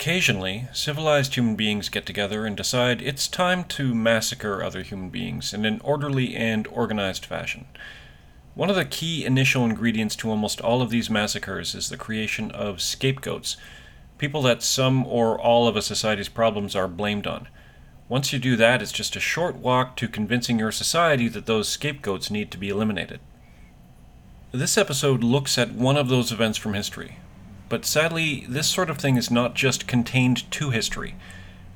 Occasionally, civilized human beings get together and decide it's time to massacre other human beings in an orderly and organized fashion. One of the key initial ingredients to almost all of these massacres is the creation of scapegoats, people that some or all of a society's problems are blamed on. Once you do that, it's just a short walk to convincing your society that those scapegoats need to be eliminated. This episode looks at one of those events from history, but sadly, this sort of thing is not just contained to history.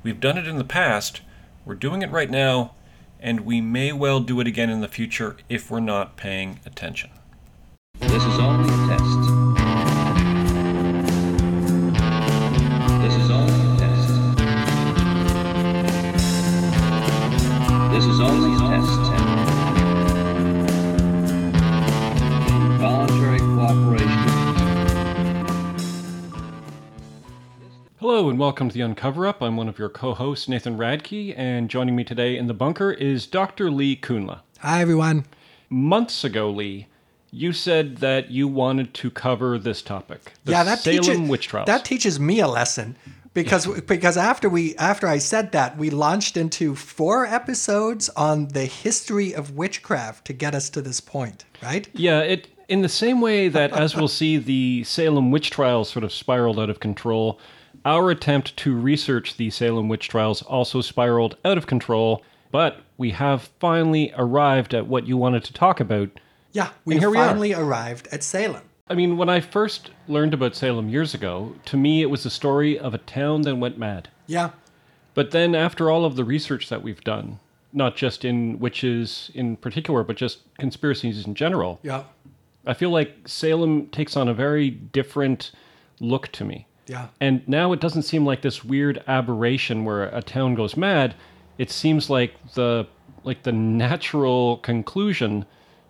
We've done it in the past, we're doing it right now, and we may well do it again in the future if we're not paying attention. This is only a test. Hello and welcome to the Uncover Up. I'm one of your co-hosts, Nathan Radke, and joining me today in the bunker is Dr. Lee Kunla. Hi, everyone. Months ago, Lee, you said that you wanted to cover this topic. The yeah, that Salem teaches witch trials. that teaches me a lesson because because after we after I said that, we launched into four episodes on the history of witchcraft to get us to this point, right? Yeah, it in the same way that as we'll see the Salem witch trials sort of spiraled out of control, our attempt to research the Salem witch trials also spiraled out of control, but we have finally arrived at what you wanted to talk about. Yeah, we here we finally arrived at Salem. I mean, when I first learned about Salem years ago, to me it was the story of a town that went mad. Yeah, But then, after all of the research that we've done, not just in witches in particular, but just conspiracies in general, yeah, I feel like Salem takes on a very different look to me. Yeah. And now it doesn't seem like this weird aberration where a town goes mad. It seems like the like the natural conclusion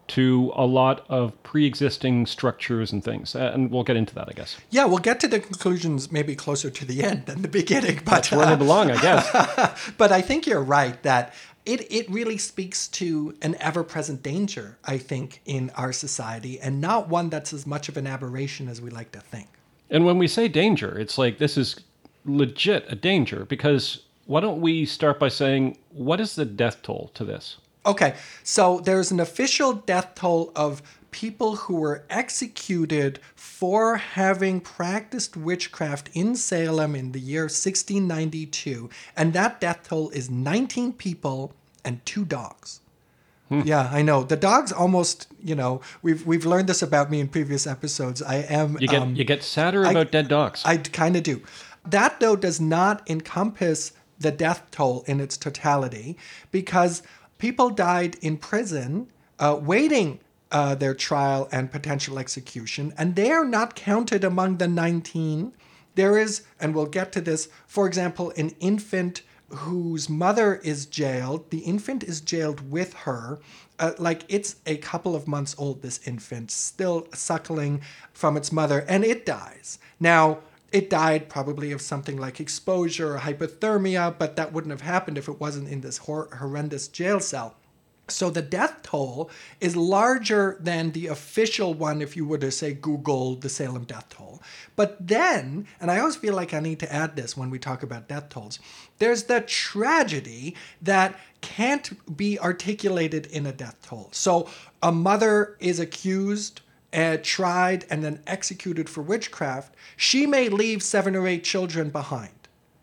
to a lot of pre-existing structures and things. Uh, And we'll get into that, I guess. Yeah, we'll get to the conclusions maybe closer to the end than the beginning, but Where they uh, belong, I guess. but I think you're right that it, it really speaks to an ever present danger, I think, in our society, and not one that's as much of an aberration as we like to think. And when we say danger, it's like this is legit a danger because why don't we start by saying what is the death toll to this? Okay, so there's an official death toll of people who were executed for having practiced witchcraft in Salem in the year 1692, and that death toll is 19 people and two dogs. Yeah, I know. The dogs almost, you know, we've we've learned this about me in previous episodes. I am You get um, you get sadder I- about dead dogs. I kind of do. That, though, does not encompass the death toll in its totality because people died in prison uh, waiting uh, their trial and potential execution, and they are not counted among the 19. There is, and we'll get to this, for example, an infant whose mother is jailed. The infant is jailed with her. Uh, like it's a couple of months old, this infant, still suckling from its mother, and it dies. Now, it died probably of something like exposure or hypothermia, but that wouldn't have happened if it wasn't in this hor- horrendous jail cell. So the death toll is larger than the official one if you were to say Google the Salem death toll. But then, and I always feel like I need to add this when we talk about death tolls, there's the tragedy that can't be articulated in a death toll. So a mother is accused uh, tried and then executed for witchcraft, she may leave seven or eight children behind.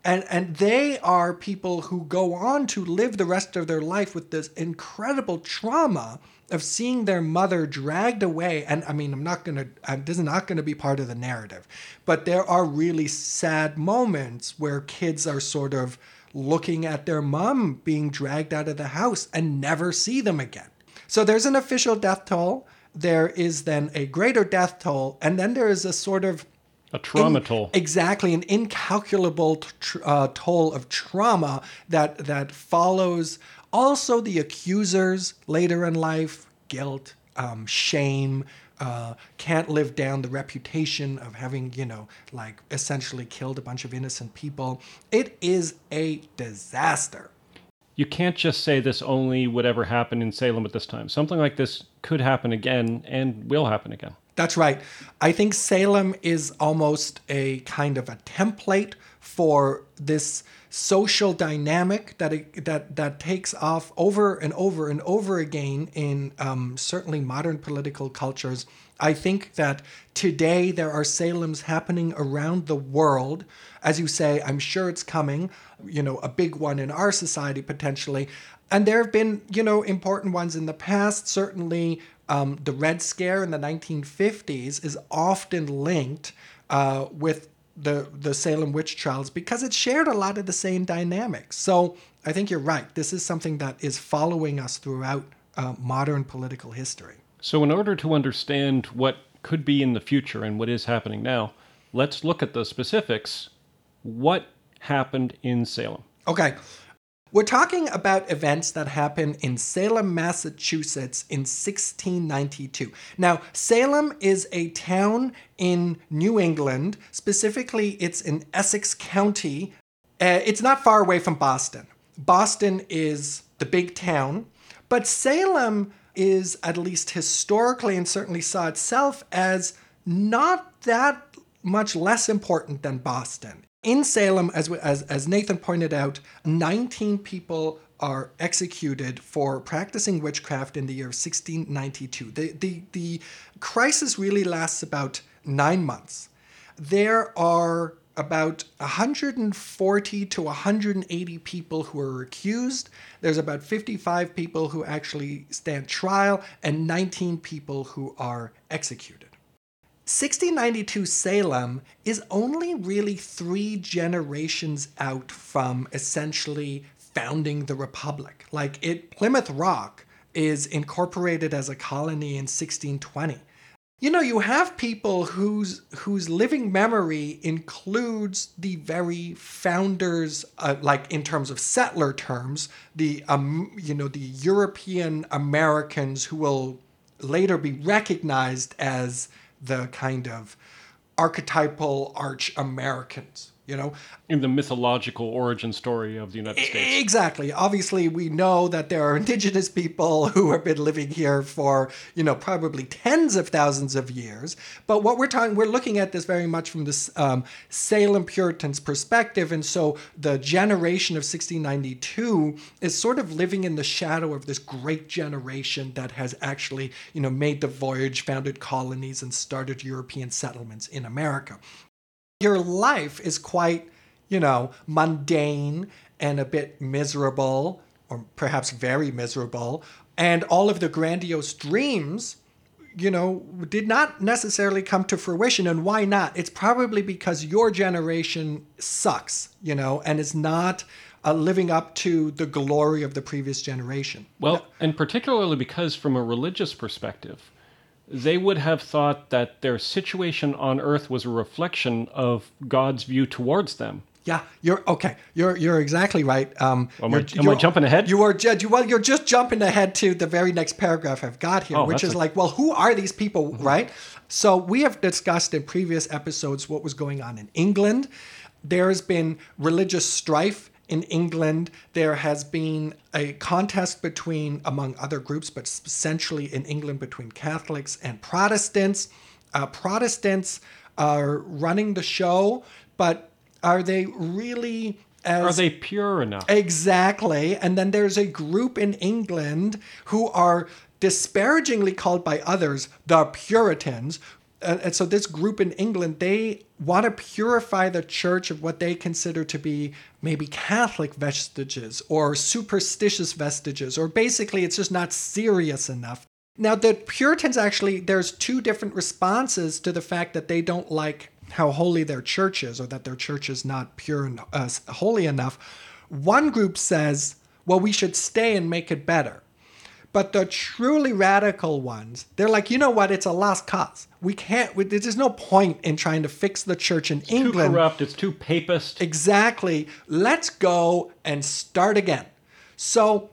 And, and they are people who go on to live the rest of their life with this incredible trauma of seeing their mother dragged away. And I mean, I'm not going to, this is not going to be part of the narrative, but there are really sad moments where kids are sort of looking at their mom being dragged out of the house and never see them again. So there's an official death toll. There is then a greater death toll, and then there is a sort of a trauma in- toll. Exactly, an incalculable uh, toll of trauma that that follows. Also, the accusers later in life, guilt, um, shame, uh, can't live down the reputation of having, you know, like essentially killed a bunch of innocent people. It is a disaster. You can't just say this only would ever happen in Salem at this time. Something like this could happen again and will happen again. That's right. I think Salem is almost a kind of a template for this social dynamic that that that takes off over and over and over again in um, certainly modern political cultures. I think that today there are Salems happening around the world. As you say, I'm sure it's coming. You know, a big one in our society potentially. And there have been, you know, important ones in the past. Certainly, um, the Red Scare in the 1950s is often linked uh, with the the Salem witch trials because it shared a lot of the same dynamics. So I think you're right. This is something that is following us throughout uh, modern political history. So, in order to understand what could be in the future and what is happening now, let's look at the specifics. What happened in Salem? Okay. We're talking about events that happened in Salem, Massachusetts in 1692. Now, Salem is a town in New England. Specifically, it's in Essex County. Uh, it's not far away from Boston. Boston is the big town, but Salem is, at least historically, and certainly saw itself as not that much less important than Boston. In Salem, as, as, as Nathan pointed out, 19 people are executed for practicing witchcraft in the year 1692. The, the, the crisis really lasts about nine months. There are about 140 to 180 people who are accused. There's about 55 people who actually stand trial, and 19 people who are executed. 1692 Salem is only really three generations out from essentially founding the Republic. Like it, Plymouth Rock is incorporated as a colony in 1620. You know, you have people whose whose living memory includes the very founders, uh, like in terms of settler terms, the um, you know the European Americans who will later be recognized as the kind of archetypal arch Americans you know? In the mythological origin story of the united states. exactly. Obviously we know that there are indigenous people who have been living here for you know probably tens of thousands of years. But what we're talking we're looking at this very much from this um, salem puritans perspective. And so the generation of 1692 is sort of living in the shadow of this great generation that has actually you know made the voyage founded colonies and started european settlements in america your life is quite, you know, mundane and a bit miserable, or perhaps very miserable, and all of the grandiose dreams, you know, did not necessarily come to fruition. And why not? It's probably because your generation sucks, you know, and is not. Uh, living up to the glory of the previous generation. Well, and particularly because, from a religious perspective, they would have thought that their situation on earth was a reflection of God's view towards them. Yeah, you're okay. You're you're exactly right. Um, am, I, am I, jumping ahead? You are. Well, you're just jumping ahead to the very next paragraph I've got here, oh, which is a... like, well, who are these people, mm-hmm. right? So we have discussed in previous episodes what was going on in England. There has been religious strife in England, there has been a contest between, among other groups, but essentially in England between Catholics and Protestants. Uh, Protestants are running the show, but are they really as, are they pure enough? Exactly. And then there's a group in England who are disparagingly called by others the Puritans, and so this group in England, they want to purify the church of what they consider to be maybe Catholic vestiges or superstitious vestiges, or basically it's just not serious enough. Now, the Puritans actually, there's two different responses to the fact that they don't like how holy their church is or that their church is not pure and uh, holy enough. One group says, well, we should stay and make it better. But the truly radical ones, they're like, you know what? It's a lost cause. We can't. We, there's no point in trying to fix the church in it's England. Too corrupt. It's too papist. Exactly. Let's go and start again. So,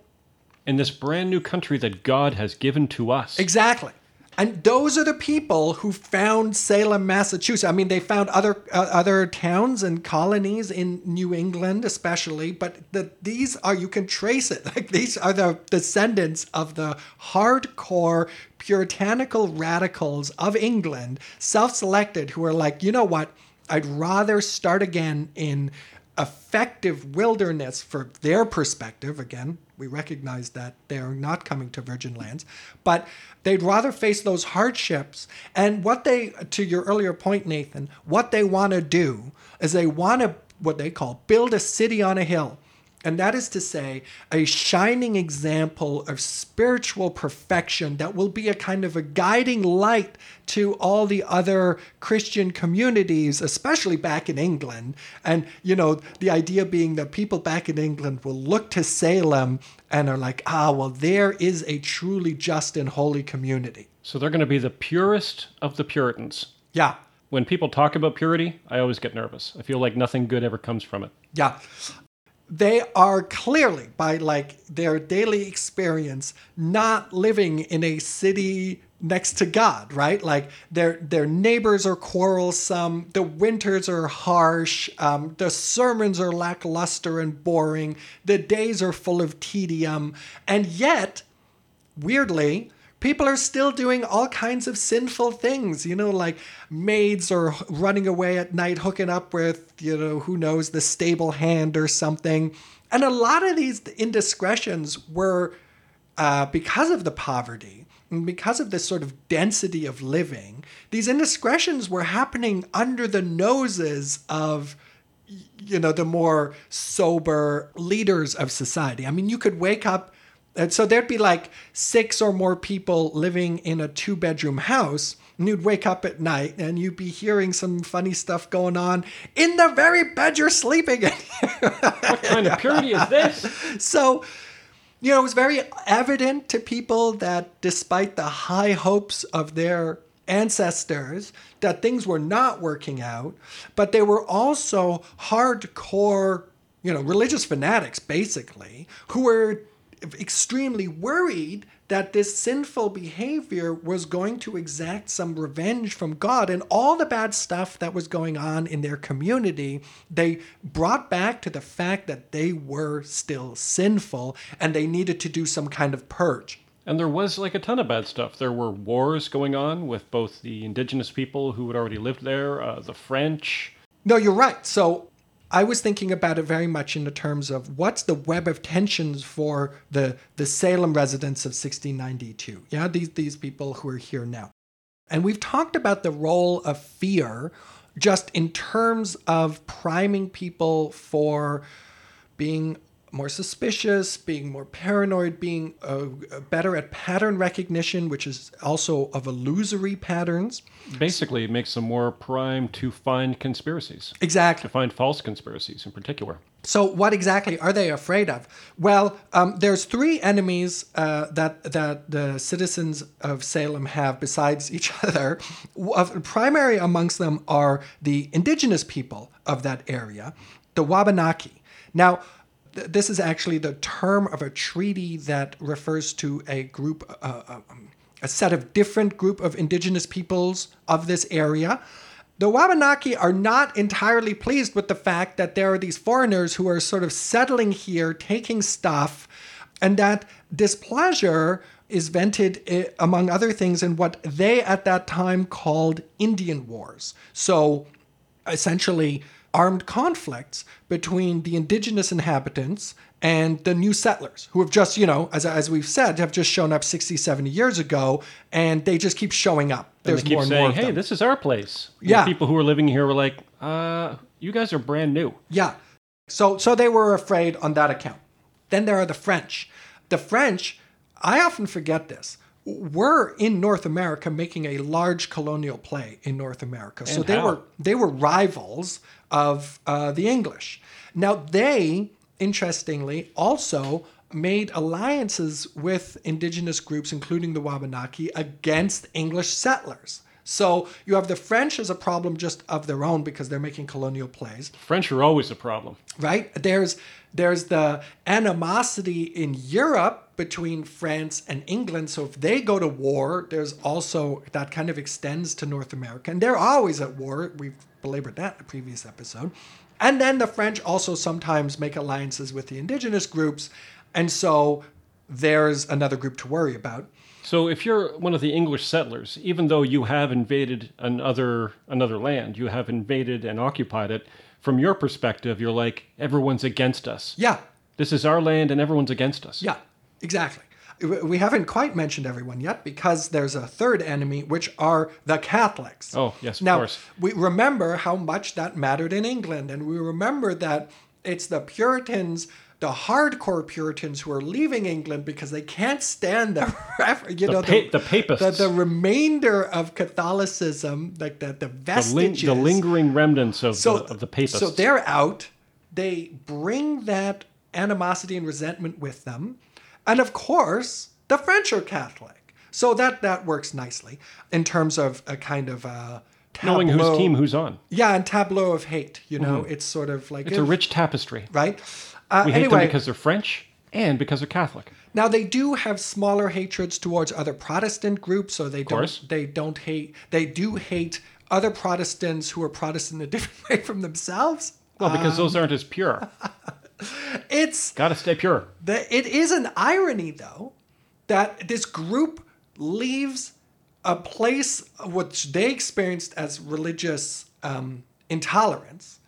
in this brand new country that God has given to us. Exactly. And those are the people who found Salem, Massachusetts. I mean, they found other uh, other towns and colonies in New England, especially. But the, these are you can trace it. Like these are the descendants of the hardcore puritanical radicals of England, self-selected, who are like, you know what? I'd rather start again in effective wilderness for their perspective. Again, we recognize that they're not coming to virgin lands, but they'd rather face those hardships. And what they, to your earlier point, Nathan, what they want to do is they want to, what they call, build a city on a hill. And that is to say, a shining example of spiritual perfection that will be a kind of a guiding light to all the other Christian communities, especially back in England. And, you know, the idea being that people back in England will look to Salem and are like, ah, well, there is a truly just and holy community. So they're going to be the purest of the Puritans. Yeah. When people talk about purity, I always get nervous. I feel like nothing good ever comes from it. Yeah they are clearly by like their daily experience not living in a city next to God, right? Like their their neighbors are quarrelsome, the winters are harsh, um, the sermons are lackluster and boring, the days are full of tedium, and yet, weirdly, people are still doing all kinds of sinful things. You know, like maids are running away at night, hooking up with, you know, who knows, the stable hand or something. And a lot of these indiscretions were uh, because of the poverty and because of this sort of density of living, these indiscretions were happening under the noses of you know the more sober leaders of society. I mean, you could wake up and so there'd be like six or more people living in a two bedroom house. And you'd wake up at night and you'd be hearing some funny stuff going on in the very bed you're sleeping in. what kind of purity is this? So, you know, it was very evident to people that despite the high hopes of their ancestors, that things were not working out, but they were also hardcore, you know, religious fanatics, basically, who were extremely worried that this sinful behavior was going to exact some revenge from God and all the bad stuff that was going on in their community, they brought back to the fact that they were still sinful and they needed to do some kind of purge. And there was like a ton of bad stuff. There were wars going on with both the indigenous people who had already lived there, uh, the French. No, you're right. So I was thinking about it very much in the terms of what's the web of tensions for the, the Salem residents of 1692. Yeah, these, these people who are here now. And we've talked about the role of fear just in terms of priming people for being more suspicious, being more paranoid, being uh, better at pattern recognition, which is also of illusory patterns. Basically, it makes them more primed to find conspiracies. Exactly. To find false conspiracies in particular. So, what exactly are they afraid of? Well, um, there's three enemies uh, that that the citizens of Salem have besides each other. primary amongst them are the indigenous people of that area, the Wabanaki. Now, this is actually the term of a treaty that refers to a group, uh, um, a set of different group of indigenous peoples of this area. The Wabanaki are not entirely pleased with the fact that there are these foreigners who are sort of settling here, taking stuff, and that displeasure is vented, eh, among other things, in what they at that time called Indian wars. So essentially, armed conflicts between the indigenous inhabitants and the new settlers who have just, you know, as, as we've said, have just shown up 60, 70 years ago and they just keep showing up. There's more and saying, more. Hey, them. this is our place. Yeah. people who are living here were like, uh, you guys are brand new. Yeah. So, so they were afraid on that account. Then there are the French. The French, I often forget this were in North America making a large colonial play in North America. So they were they were rivals of uh, the English. Now they, interestingly, also made alliances with indigenous groups, including the Wabanaki, against English settlers. So you have the French as a problem just of their own because they're making colonial plays, French are always a problem. right? There's there's the animosity in Europe between France and England. So if they go to war, there's also that kind of extends to North America, and they're always at war. We've belabored that in a previous episode. And then the French also sometimes make alliances with the indigenous groups, and so there's another group to worry about. So if you're one of the English settlers, even though you have invaded another another land, you have invaded and occupied it, from your perspective, you're like everyone's against us. Yeah, This is our land and everyone's against us. Yeah, exactly. We haven't quite mentioned everyone yet because there's a third enemy, which are the Catholics. Oh, yes, of now, course. we remember how much that mattered in England, and we remember that it's the Puritans, the hardcore Puritans, who are leaving England because they can't stand the, you know, pa- the papists. the, the remainder of Catholicism, like the the The, ling- vestiges, the lingering remnants of, so, the, of the papists. So they're out. They bring that animosity and resentment with them. And of course, the French are Catholic. So that, that works nicely in terms of a kind of a Tableau. Knowing whose team who's on. Yeah, and tableau of hate. You know, mm-hmm. it's sort of like It's a rich tapestry. right. Uh, We hate anyway, them because they're French and because they're Catholic. Now they do have smaller hatreds towards other Protestant groups, so they don't they don't hate they do hate other Protestants who are Protestant a different way from themselves. Well, because Um, those aren't as pure. It's Gotta stay pure. The, it is an irony, though, that this group leaves a place which they experienced as religious um, intolerance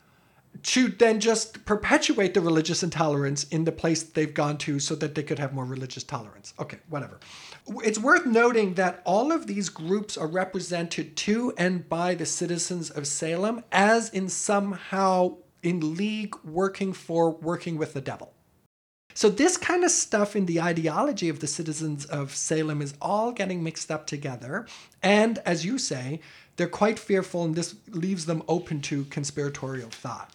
to then just perpetuate the religious intolerance in the place that they've gone to so that they could have more religious tolerance. Okay, whatever. It's worth noting that all of these groups are represented to and by the citizens of Salem as in somehow in league working for working with the devil. So this kind of stuff in the ideology of the citizens of Salem is all getting mixed up together. And as you say, they're quite fearful, and this leaves them open to conspiratorial thought.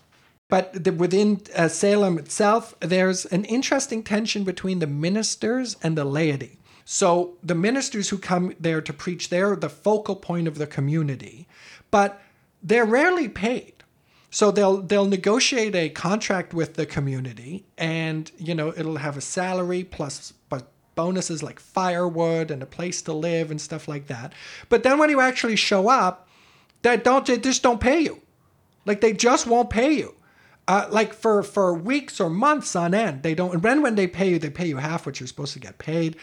But the, within uh, Salem itself, there's an interesting tension between the ministers and the laity. So the ministers who come there to preach, they're the focal point of the community, but they're rarely paid. So they'll they'll negotiate a contract with the community, and you know it'll have a salary plus bonuses like firewood and a place to live and stuff like that. But then when you actually show up, they don't they just don't pay you, like they just won't pay you, uh, like for for weeks or months on end. They don't. And then when they pay you, they pay you half what you're supposed to get paid,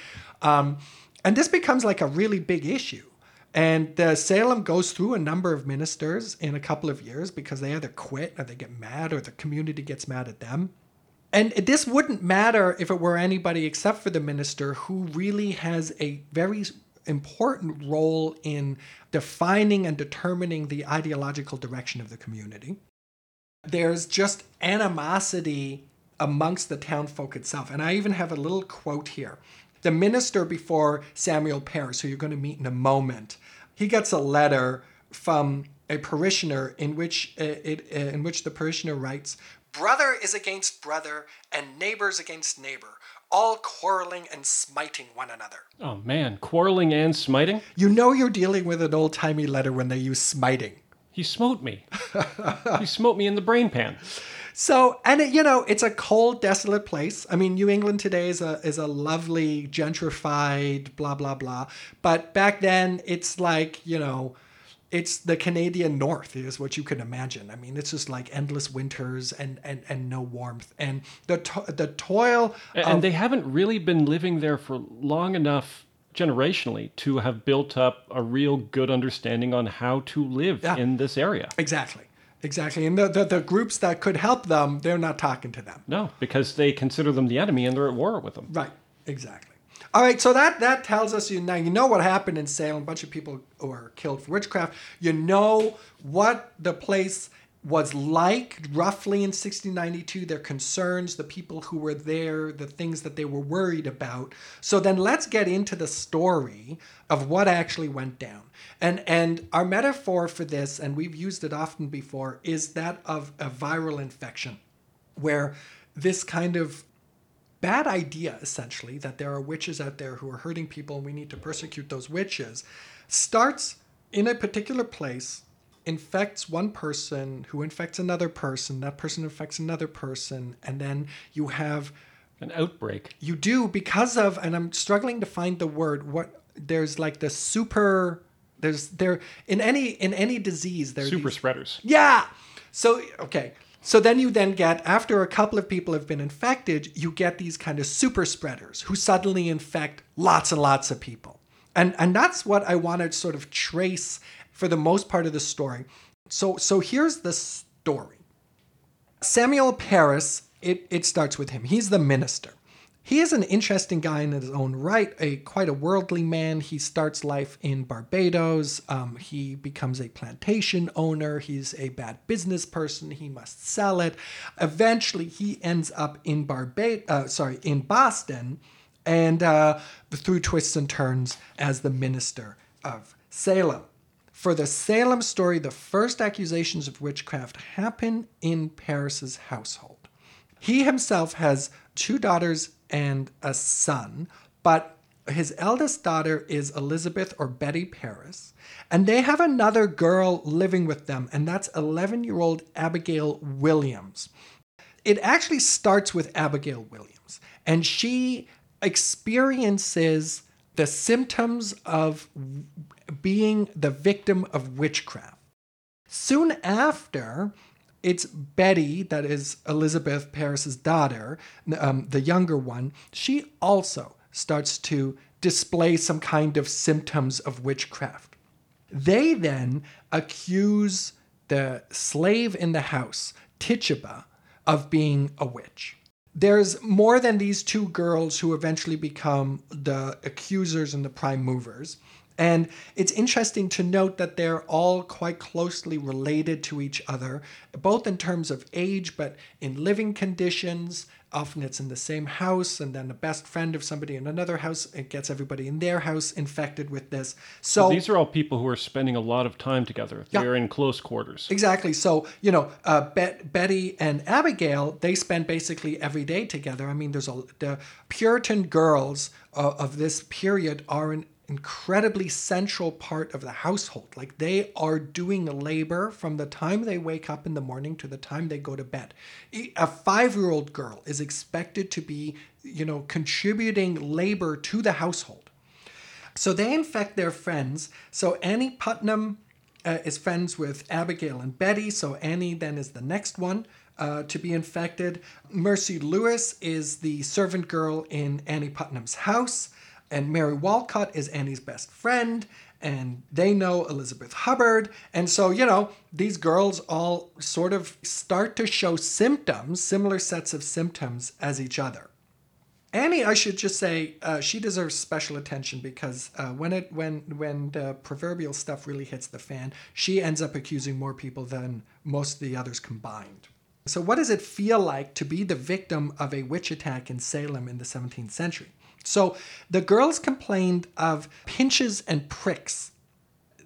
um, and this becomes like a really big issue. And Salem goes through a number of ministers in a couple of years because they either quit or they get mad or the community gets mad at them. And this wouldn't matter if it were anybody except for the minister who really has a very important role in defining and determining the ideological direction of the community. There's just animosity amongst the townfolk itself. And I even have a little quote here. The minister before Samuel Parris, who you're going to meet in a moment, he gets a letter from a parishioner in which uh, it, uh, in which the parishioner writes, "Brother is against brother, and neighbors against neighbor, all quarreling and smiting one another." Oh man, quarreling and smiting? You know you're dealing with an old timey letter when they use smiting. He smote me. he smote me in the brain pan. So, and it, you know, it's a cold, desolate place. I mean, New England today is a is a lovely, gentrified, blah blah blah. But back then, it's like you know, it's the Canadian North is what you can imagine. I mean, it's just like endless winters and and and no warmth, and the to- the toil. A- And they haven't really been living there for long enough generationally to have built up a real good understanding on how to live Yeah. in this area. Exactly, exactly. And the, the the groups that could help them, they're not talking to them. No, because they consider them the enemy and they're at war with them. Right. Exactly. All right. So that that tells us you now you know what happened in Salem. A bunch of people were killed for witchcraft. You know what the place was like roughly in 1692 their concerns the people who were there the things that they were worried about. So then let's get into the story of what actually went down. And and our metaphor for this and we've used it often before is that of a viral infection where this kind of bad idea, essentially, that there are witches out there who are hurting people and we need to persecute those witches, starts in a particular place infects one person who infects another person that person infects another person and then you have An outbreak. you do because of and i'm struggling to find the word what there's like the super there's there in any in any disease there's Super spreaders. yeah so okay so then you then get after a couple of people have been infected you get these kind of super spreaders who suddenly infect lots and lots of people and and that's what i want to sort of trace for the most part of the story so so here's the story Samuel Parris, it, it starts with him. He's the minister. He is an interesting guy in his own right, a quite a worldly man. He starts life in Barbados. Um, he becomes a plantation owner. He's a bad business person. He must sell it. Eventually, he ends up in Barbados. Uh, sorry, in Boston, and uh, through twists and turns as the minister of Salem. For the Salem story, the first accusations of witchcraft happen in Parris's household. He himself has two daughters and a son, but his eldest daughter is Elizabeth or Betty Parris, and they have another girl living with them, and that's 11 year old Abigail Williams. It actually starts with Abigail Williams, and she experiences the symptoms of being the victim of witchcraft. Soon after, it's Betty, that is Elizabeth Parris's daughter, um, the younger one. She also starts to display some kind of symptoms of witchcraft. They then accuse the slave in the house, Tituba, of being a witch. There's more than these two girls who eventually become the accusers and the prime movers. And it's interesting to note that they're all quite closely related to each other, both in terms of age, but in living conditions. Often it's in the same house, and then a best friend of somebody in another house it gets everybody in their house infected with this. So These are all people who are spending a lot of time together. They're in close quarters. Exactly. So, you know, uh, Bet- Betty and Abigail, they spend basically every day together. I mean, there's a the Puritan girls uh, of this period are an incredibly central part of the household. Like they are doing labor from the time they wake up in the morning to the time they go to bed. A five-year-old girl is expected to be, you know, contributing labor to the household. So they infect their friends. So Annie Putnam uh, is friends with Abigail and Betty. So Annie then is the next one uh, to be infected. Mercy Lewis is the servant girl in Annie Putnam's house. And Mary Walcott is Annie's best friend. And they know Elizabeth Hubbard. And so, you know, these girls all sort of start to show symptoms, similar sets of symptoms as each other. Annie, I should just say, uh, she deserves special attention because uh, when it when when the proverbial stuff really hits the fan, she ends up accusing more people than most of the others combined. So, what does it feel like to be the victim of a witch attack in Salem in the 17th century? So, the girls complained of pinches and pricks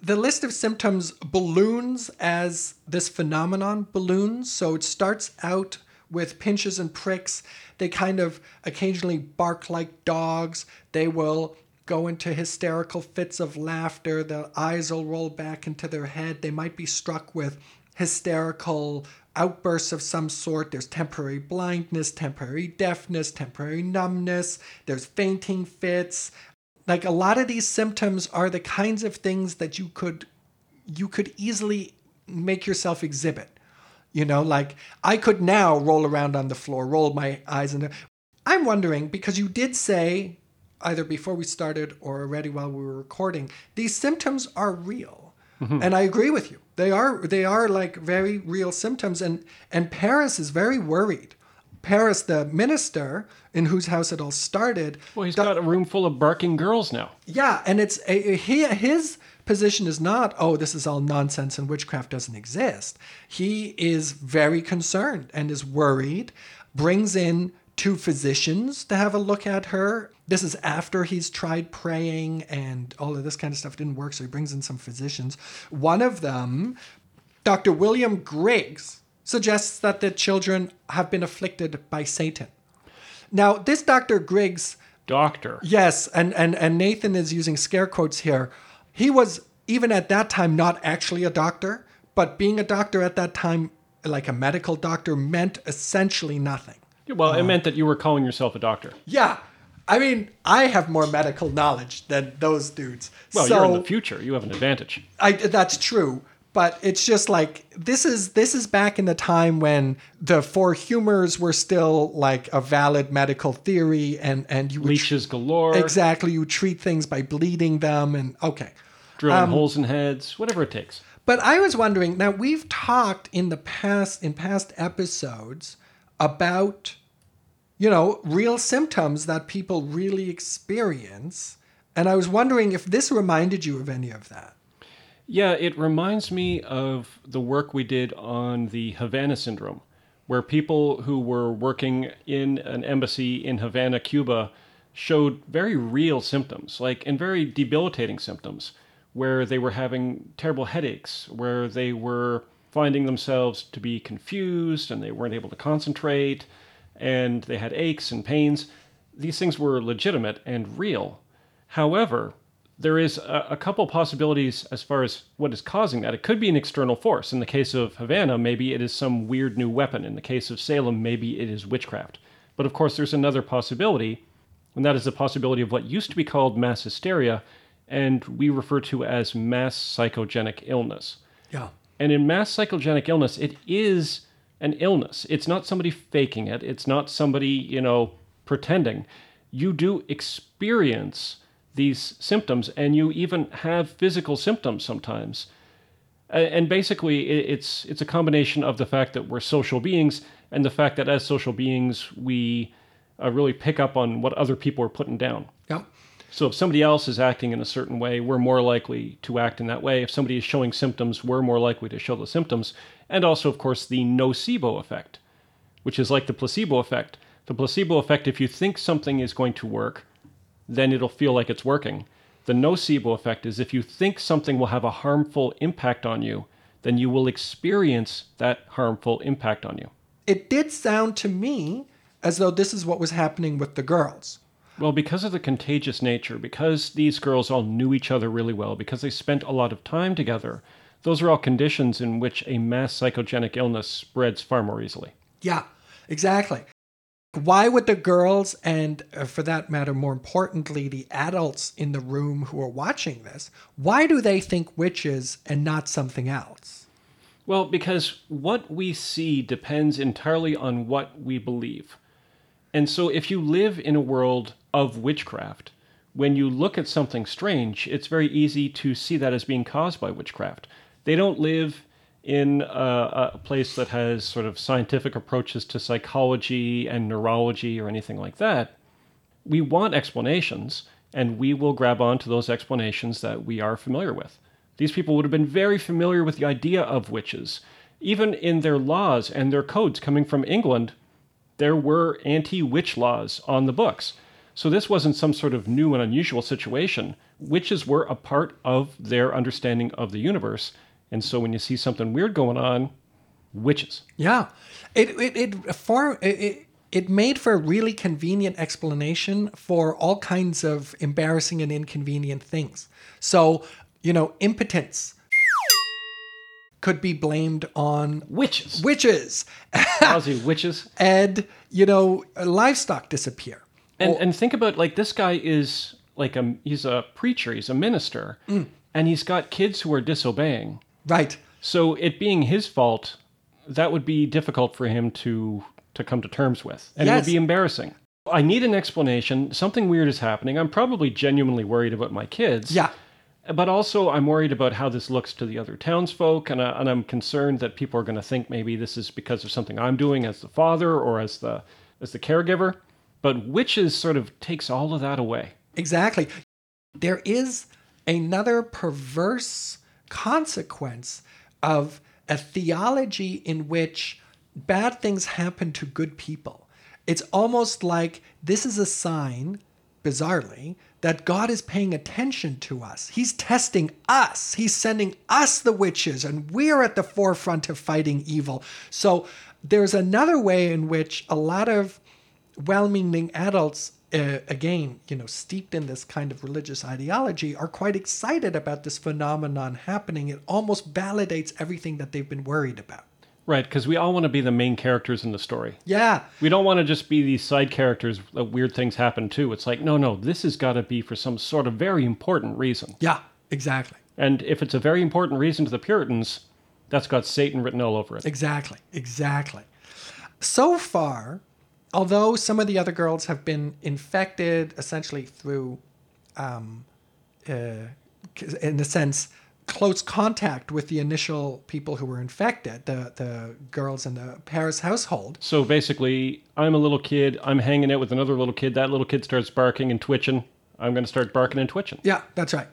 the list of symptoms balloons as this phenomenon balloons. So it starts out with pinches and pricks. They kind of occasionally bark like dogs. They will go into hysterical fits of laughter. Their eyes will roll back into their head. They might be struck with hysterical outbursts of some sort. There's temporary blindness, temporary deafness, temporary numbness. There's fainting fits. Like a lot of these symptoms are the kinds of things that you could you could easily make yourself exhibit. You know like i could now roll around on the floor roll my eyes and i'm wondering because you did say either before we started or already while we were recording these symptoms are real. Mm-hmm. And i agree with you they are they are like very real symptoms and and parris is very worried parris the minister in whose house it all started Well, he's do- got a room full of barking girls now. yeah, and it's a, he, his position is not, oh, this is all nonsense and witchcraft doesn't exist. He is very concerned and is worried, brings in two physicians to have a look at her. This is after he's tried praying and all of this kind of stuff didn't work, so he brings in some physicians. One of them, Dr. William Griggs, suggests that the children have been afflicted by Satan. Now, this Dr. Griggs Doctor. Yes, and, and and Nathan is using scare quotes here. He was even at that time, not actually a doctor, but being a doctor at that time, like a medical doctor, meant essentially nothing. Well, it meant that you were calling yourself a doctor. Yeah. I mean, I have more medical knowledge than those dudes. Well, so, you're in the future. You have an advantage. I, that's true. But it's just like this is this is back in the time when the four humors were still like a valid medical theory, and and you would Leeches galore, exactly you treat things by bleeding them, and okay. drilling Um, holes in heads, whatever it takes. But I was wondering now we've talked in the past in past episodes about you know real symptoms that people really experience and I was wondering if this reminded you of any of that. Yeah, it reminds me of the work we did on the Havana syndrome, where people who were working in an embassy in Havana, Cuba, showed very real symptoms, like and very debilitating symptoms, where they were having terrible headaches, where they were finding themselves to be confused and they weren't able to concentrate, and they had aches and pains. These things were legitimate and real. However, there is a, a couple possibilities as far as what is causing that. It could be an external force. In the case of Havana, maybe it is some weird new weapon. In the case of Salem, maybe it is witchcraft. But of course, there's another possibility, and that is the possibility of what used to be called mass hysteria, and we refer to as mass psychogenic illness. Yeah. And in mass psychogenic illness, it is an illness. It's not somebody faking it. It's not somebody, you know, pretending. You do experience these symptoms and you even have physical symptoms sometimes. And basically, it's it's a combination of the fact that we're social beings and the fact that as social beings we uh, really pick up on what other people are putting down. So if somebody else is acting in a certain way, we're more likely to act in that way. If somebody is showing symptoms, we're more likely to show the symptoms. And also, of course, the nocebo effect, which is like the placebo effect. The placebo effect, if you think something is going to work, then it'll feel like it's working. The nocebo effect is if you think something will have a harmful impact on you, then you will experience that harmful impact on you. It did sound to me as though this is what was happening with the girls. Well, because of the contagious nature, because these girls all knew each other really well, because they spent a lot of time together, those are all conditions in which a mass psychogenic illness spreads far more easily. Yeah, exactly. Why would the girls, and uh, for that matter, more importantly, the adults in the room who are watching this, why do they think witches and not something else? Well, because what we see depends entirely on what we believe. And so if you live in a world of witchcraft, when you look at something strange, it's very easy to see that as being caused by witchcraft. They don't live in a, a place that has sort of scientific approaches to psychology and neurology or anything like that. We want explanations, and we will grab onto those explanations that we are familiar with. These people would have been very familiar with the idea of witches. Even in their laws and their codes coming from England, there were anti witch laws on the books. So this wasn't some sort of new and unusual situation. Witches were a part of their understanding of the universe. And so when you see something weird going on, witches. Yeah, it it it for it. it made for a really convenient explanation for all kinds of embarrassing and inconvenient things. So, you know, impotence could be blamed on Witches. witches. Lousy witches. and, you know, livestock disappear. And and think about like this guy is like a he's a preacher, he's a minister, mm. and he's got kids who are disobeying. Right. So it being his fault, that would be difficult for him to to come to terms with, and it would be embarrassing. I need an explanation. Something weird is happening. I'm probably genuinely worried about my kids. Yeah. But also, I'm worried about how this looks to the other townsfolk, and, I, and I'm concerned that people are going to think maybe this is because of something I'm doing as the father or as the as the caregiver. But witches sort of takes all of that away. Exactly. There is another perverse consequence of a theology in which bad things happen to good people. It's almost like this is a sign, bizarrely, that God is paying attention to us. He's testing us. He's sending us the witches, and we're at the forefront of fighting evil. So there's another way in which a lot of well meaning adults uh, again, you know, steeped in this kind of religious ideology, are quite excited about this phenomenon happening. It almost validates everything that they've been worried about. Right, because we all want to be the main characters in the story. Yeah, We don't want to just be these side characters that weird things happen to. It's like, no, no, this has got to be for some sort of very important reason. yeah, exactly. And if it's a very important reason to the Puritans, that's got Satan written all over it. Exactly, exactly. So far, although some of the other girls have been infected essentially through, um, uh, in a sense, close contact with the initial people who were infected, the, the girls in the Parris household. So basically, I'm a little kid, I'm hanging out with another little kid, that little kid starts barking and twitching. I'm going to start barking and twitching. Yeah, that's right.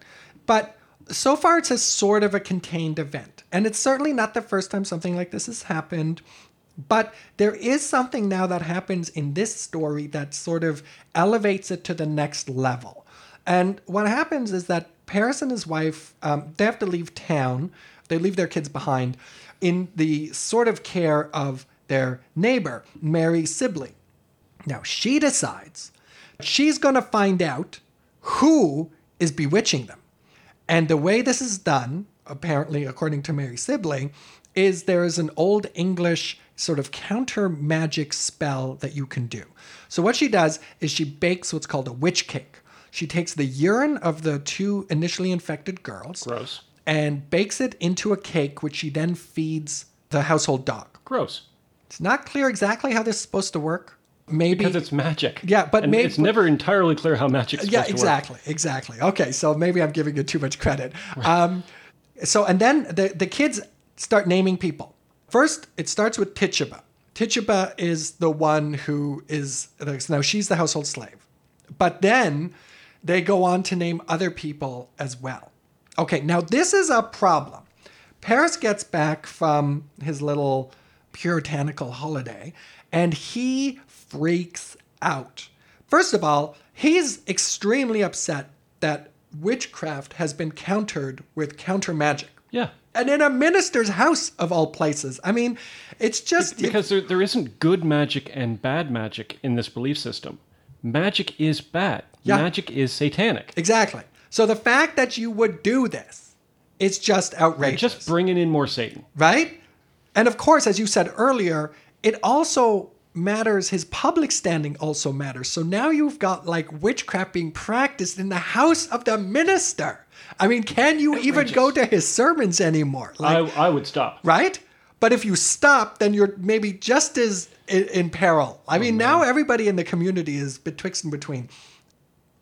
But so far, it's a sort of a contained event. And it's certainly not the first time something like this has happened. But there is something now that happens in this story that sort of elevates it to the next level. And what happens is that Parris and his wife, um, they have to leave town. They leave their kids behind in the sort of care of their neighbor, Mary Sibley. Now, she decides she's going to find out who is bewitching them. And the way this is done, apparently, according to Mary Sibley, is there is an old English sort of counter magic spell that you can do. So, what she does is she bakes what's called a witch cake. She takes the urine of the two initially infected girls Gross. and bakes it into a cake, which she then feeds the household dog. Gross. It's not clear exactly how this is supposed to work. Maybe Because it's magic. Yeah, but and maybe- it's never entirely clear how supposed yeah, to work. exactly, exactly. Okay, so maybe I'm giving it too much credit. Um, so and then the the kids start naming people. First, it starts with Tituba. Tituba is the one who is now she's the household slave, but then they go on to name other people as well. Okay, now this is a problem. Parris gets back from his little puritanical holiday and he freaks out. First of all, he's extremely upset that witchcraft has been countered with counter magic. Yeah. And in a minister's house of all places. I mean, it's just Because there, there isn't good magic and bad magic in this belief system. Magic is bad. Yeah. Magic is satanic. exactly. So the fact that you would do this, it's just outrageous. Just bringing in more Satan. right? And of course, as you said earlier, it also matters, his public standing also matters. So now you've got like witchcraft being practiced in the house of the minister. I mean, can you even go to his sermons anymore? Like, I, I would stop. right? But if you stop, then you're maybe just as in, in peril. I oh, mean, now everybody in the community is betwixt and between.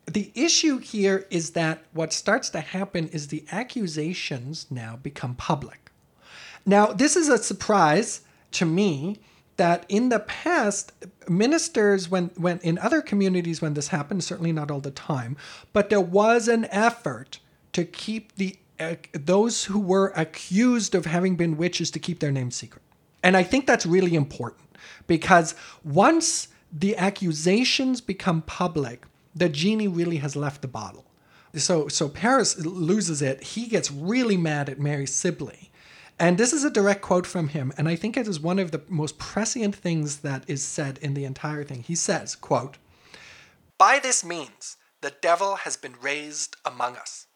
The issue here is that what starts to happen is the accusations now become public. Now, this is a surprise to me that in the past, ministers, when, when in other communities, when this happened, certainly not all the time, but there was an effort to keep the uh, those who were accused of having been witches to keep their names secret. And I think that's really important because once the accusations become public, the genie really has left the bottle. So so Parris loses it. He gets really mad at Mary Sibley. And this is a direct quote from him, and I think it is one of the most prescient things that is said in the entire thing. He says, quote, By this means, the devil has been raised among us.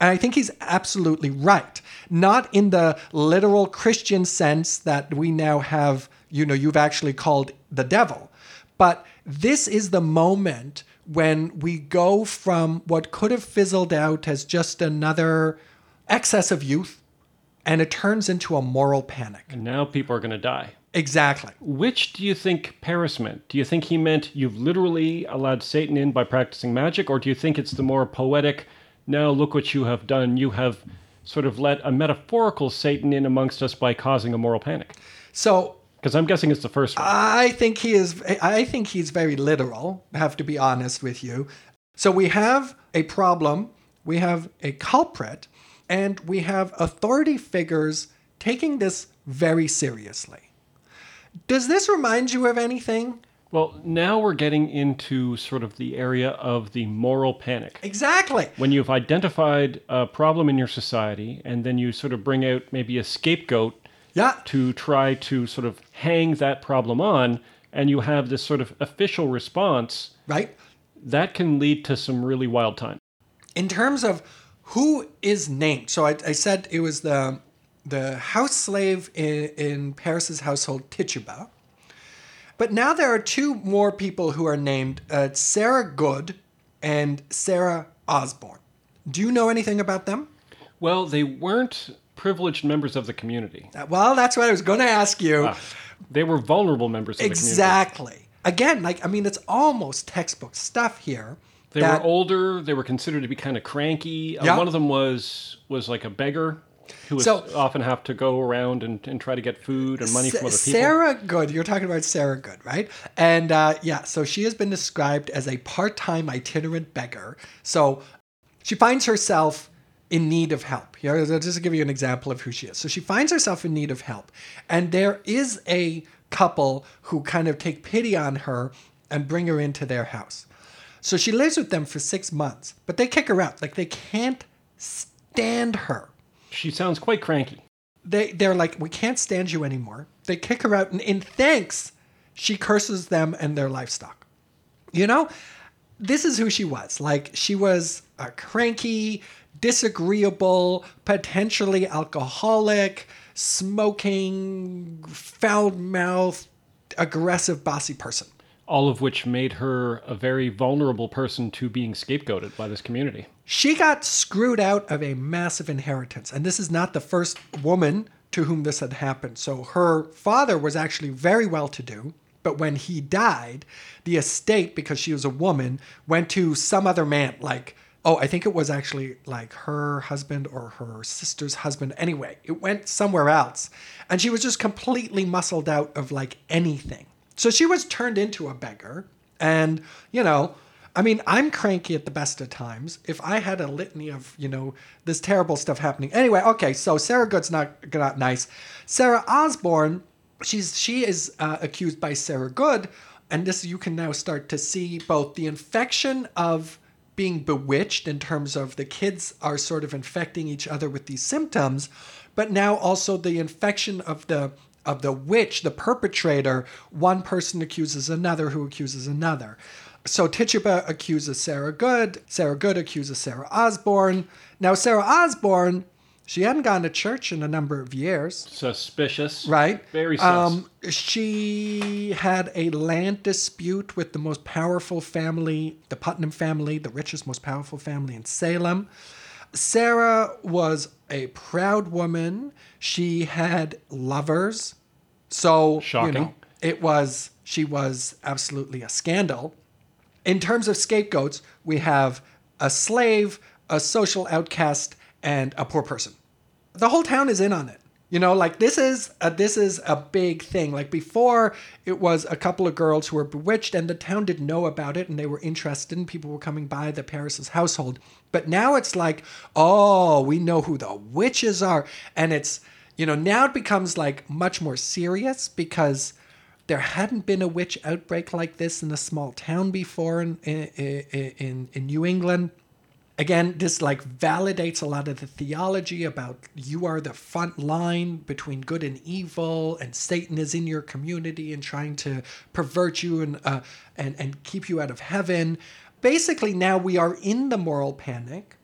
And I think he's absolutely right. Not in the literal Christian sense that we now have, you know, you've actually called the devil. But this is the moment when we go from what could have fizzled out as just another excess of youth and it turns into a moral panic. And now people are going to die. Exactly. Which do you think Parris meant? Do you think he meant you've literally allowed Satan in by practicing magic, or do you think it's the more poetic, now look what you have done? You have sort of let a metaphorical Satan in amongst us by causing a moral panic? So Because I'm guessing it's the first one. I think he is. I think he's very literal. I have to be honest with you. So we have a problem. We have a culprit, and we have authority figures taking this very seriously. Does this remind you of anything? Well, now we're getting into sort of the area of the moral panic. Exactly. When you've identified a problem in your society and then you sort of bring out maybe a scapegoat Yeah. to try to sort of hang that problem on, and you have this sort of official response, Right. that can lead to some really wild times. in terms of who is named, so I, I said it was the the house slave in, in Parris's household, Tituba. But now there are two more people who are named uh, Sarah Good and Sarah Osborne. Do you know anything about them? Well, they weren't privileged members of the community. Uh, Well, that's what I was going to ask you. They were vulnerable members of the community. exactly. Again, like I mean, it's almost textbook stuff here. They that- were older. They were considered to be kind of cranky. Uh, Yeah. One of them was was like a beggar who would So- often have to go around and, and try to get food and money from other people. Sarah Good, you're talking about Sarah Good, right? And uh, yeah, so she has been described as a part time itinerant beggar. So she finds herself in need of help. Here, I'll just give you an example of who she is. So she finds herself in need of help. And there is a couple who kind of take pity on her and bring her into their house. So she lives with them for six months, but they kick her out. Like they can't stand her. She sounds quite cranky. they they're like we can't stand you anymore. They kick her out and in thanks she curses them and their livestock. You know? This is who she was. Like she was a cranky disagreeable potentially alcoholic smoking foul mouthed aggressive bossy person All of which made her a very vulnerable person to being scapegoated by this community. She got screwed out of a massive inheritance. And this is not the first woman to whom this had happened. So her father was actually very well to do. But when he died, the estate, because she was a woman, went to some other man. Like, oh, I think it was actually like her husband or her sister's husband. Anyway, it went somewhere else. And she was just completely muscled out of like anything. So she was turned into a beggar. And, you know, I mean, I'm cranky at the best of times. If I had a litany of, you know, this terrible stuff happening. Anyway, okay, so Sarah Good's not not nice. Sarah Osborne, she's she is uh, accused by Sarah Good, and this you can now start to see both the infection of being bewitched in terms of the kids are sort of infecting each other with these symptoms, but now also the infection of the of the witch, the perpetrator, one person accuses another who accuses another. So Tituba accuses Sarah Good. Sarah Good accuses Sarah Osborne. Now, Sarah Osborne, she hadn't gone to church in a number of years, Suspicious. right? Very sus. Um, she had a land dispute with the most powerful family, the Putnam family, the richest, most powerful family in Salem. Sarah was a proud woman. She had lovers. So, Shocking. you know, it was, she was absolutely a scandal. In terms of scapegoats, we have a slave, a social outcast, and a poor person. The whole town is in on it. You know, like this is a, this is a big thing. Like before, it was a couple of girls who were bewitched, and the town didn't know about it, and they were interested, and people were coming by the Parris's household. But now it's like, oh, we know who the witches are, and it's you know now it becomes like much more serious because there hadn't been a witch outbreak like this in a small town before in in, in, in New England. Again, this like validates a lot of the theology about you are the front line between good and evil, and Satan is in your community and trying to pervert you and uh, and and keep you out of heaven. Basically, now we are in the moral panic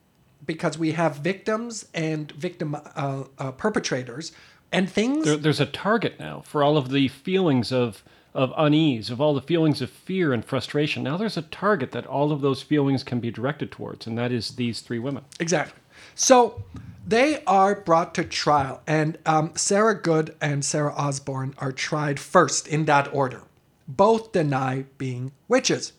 because we have victims and victim uh, uh, perpetrators and things. There, there's a target now for all of the feelings of of unease, of all the feelings of fear and frustration. Now there's a target that all of those feelings can be directed towards, and that is these three women. Exactly. So they are brought to trial, and um, Sarah Good and Sarah Osborne are tried first in that order. Both deny being witches.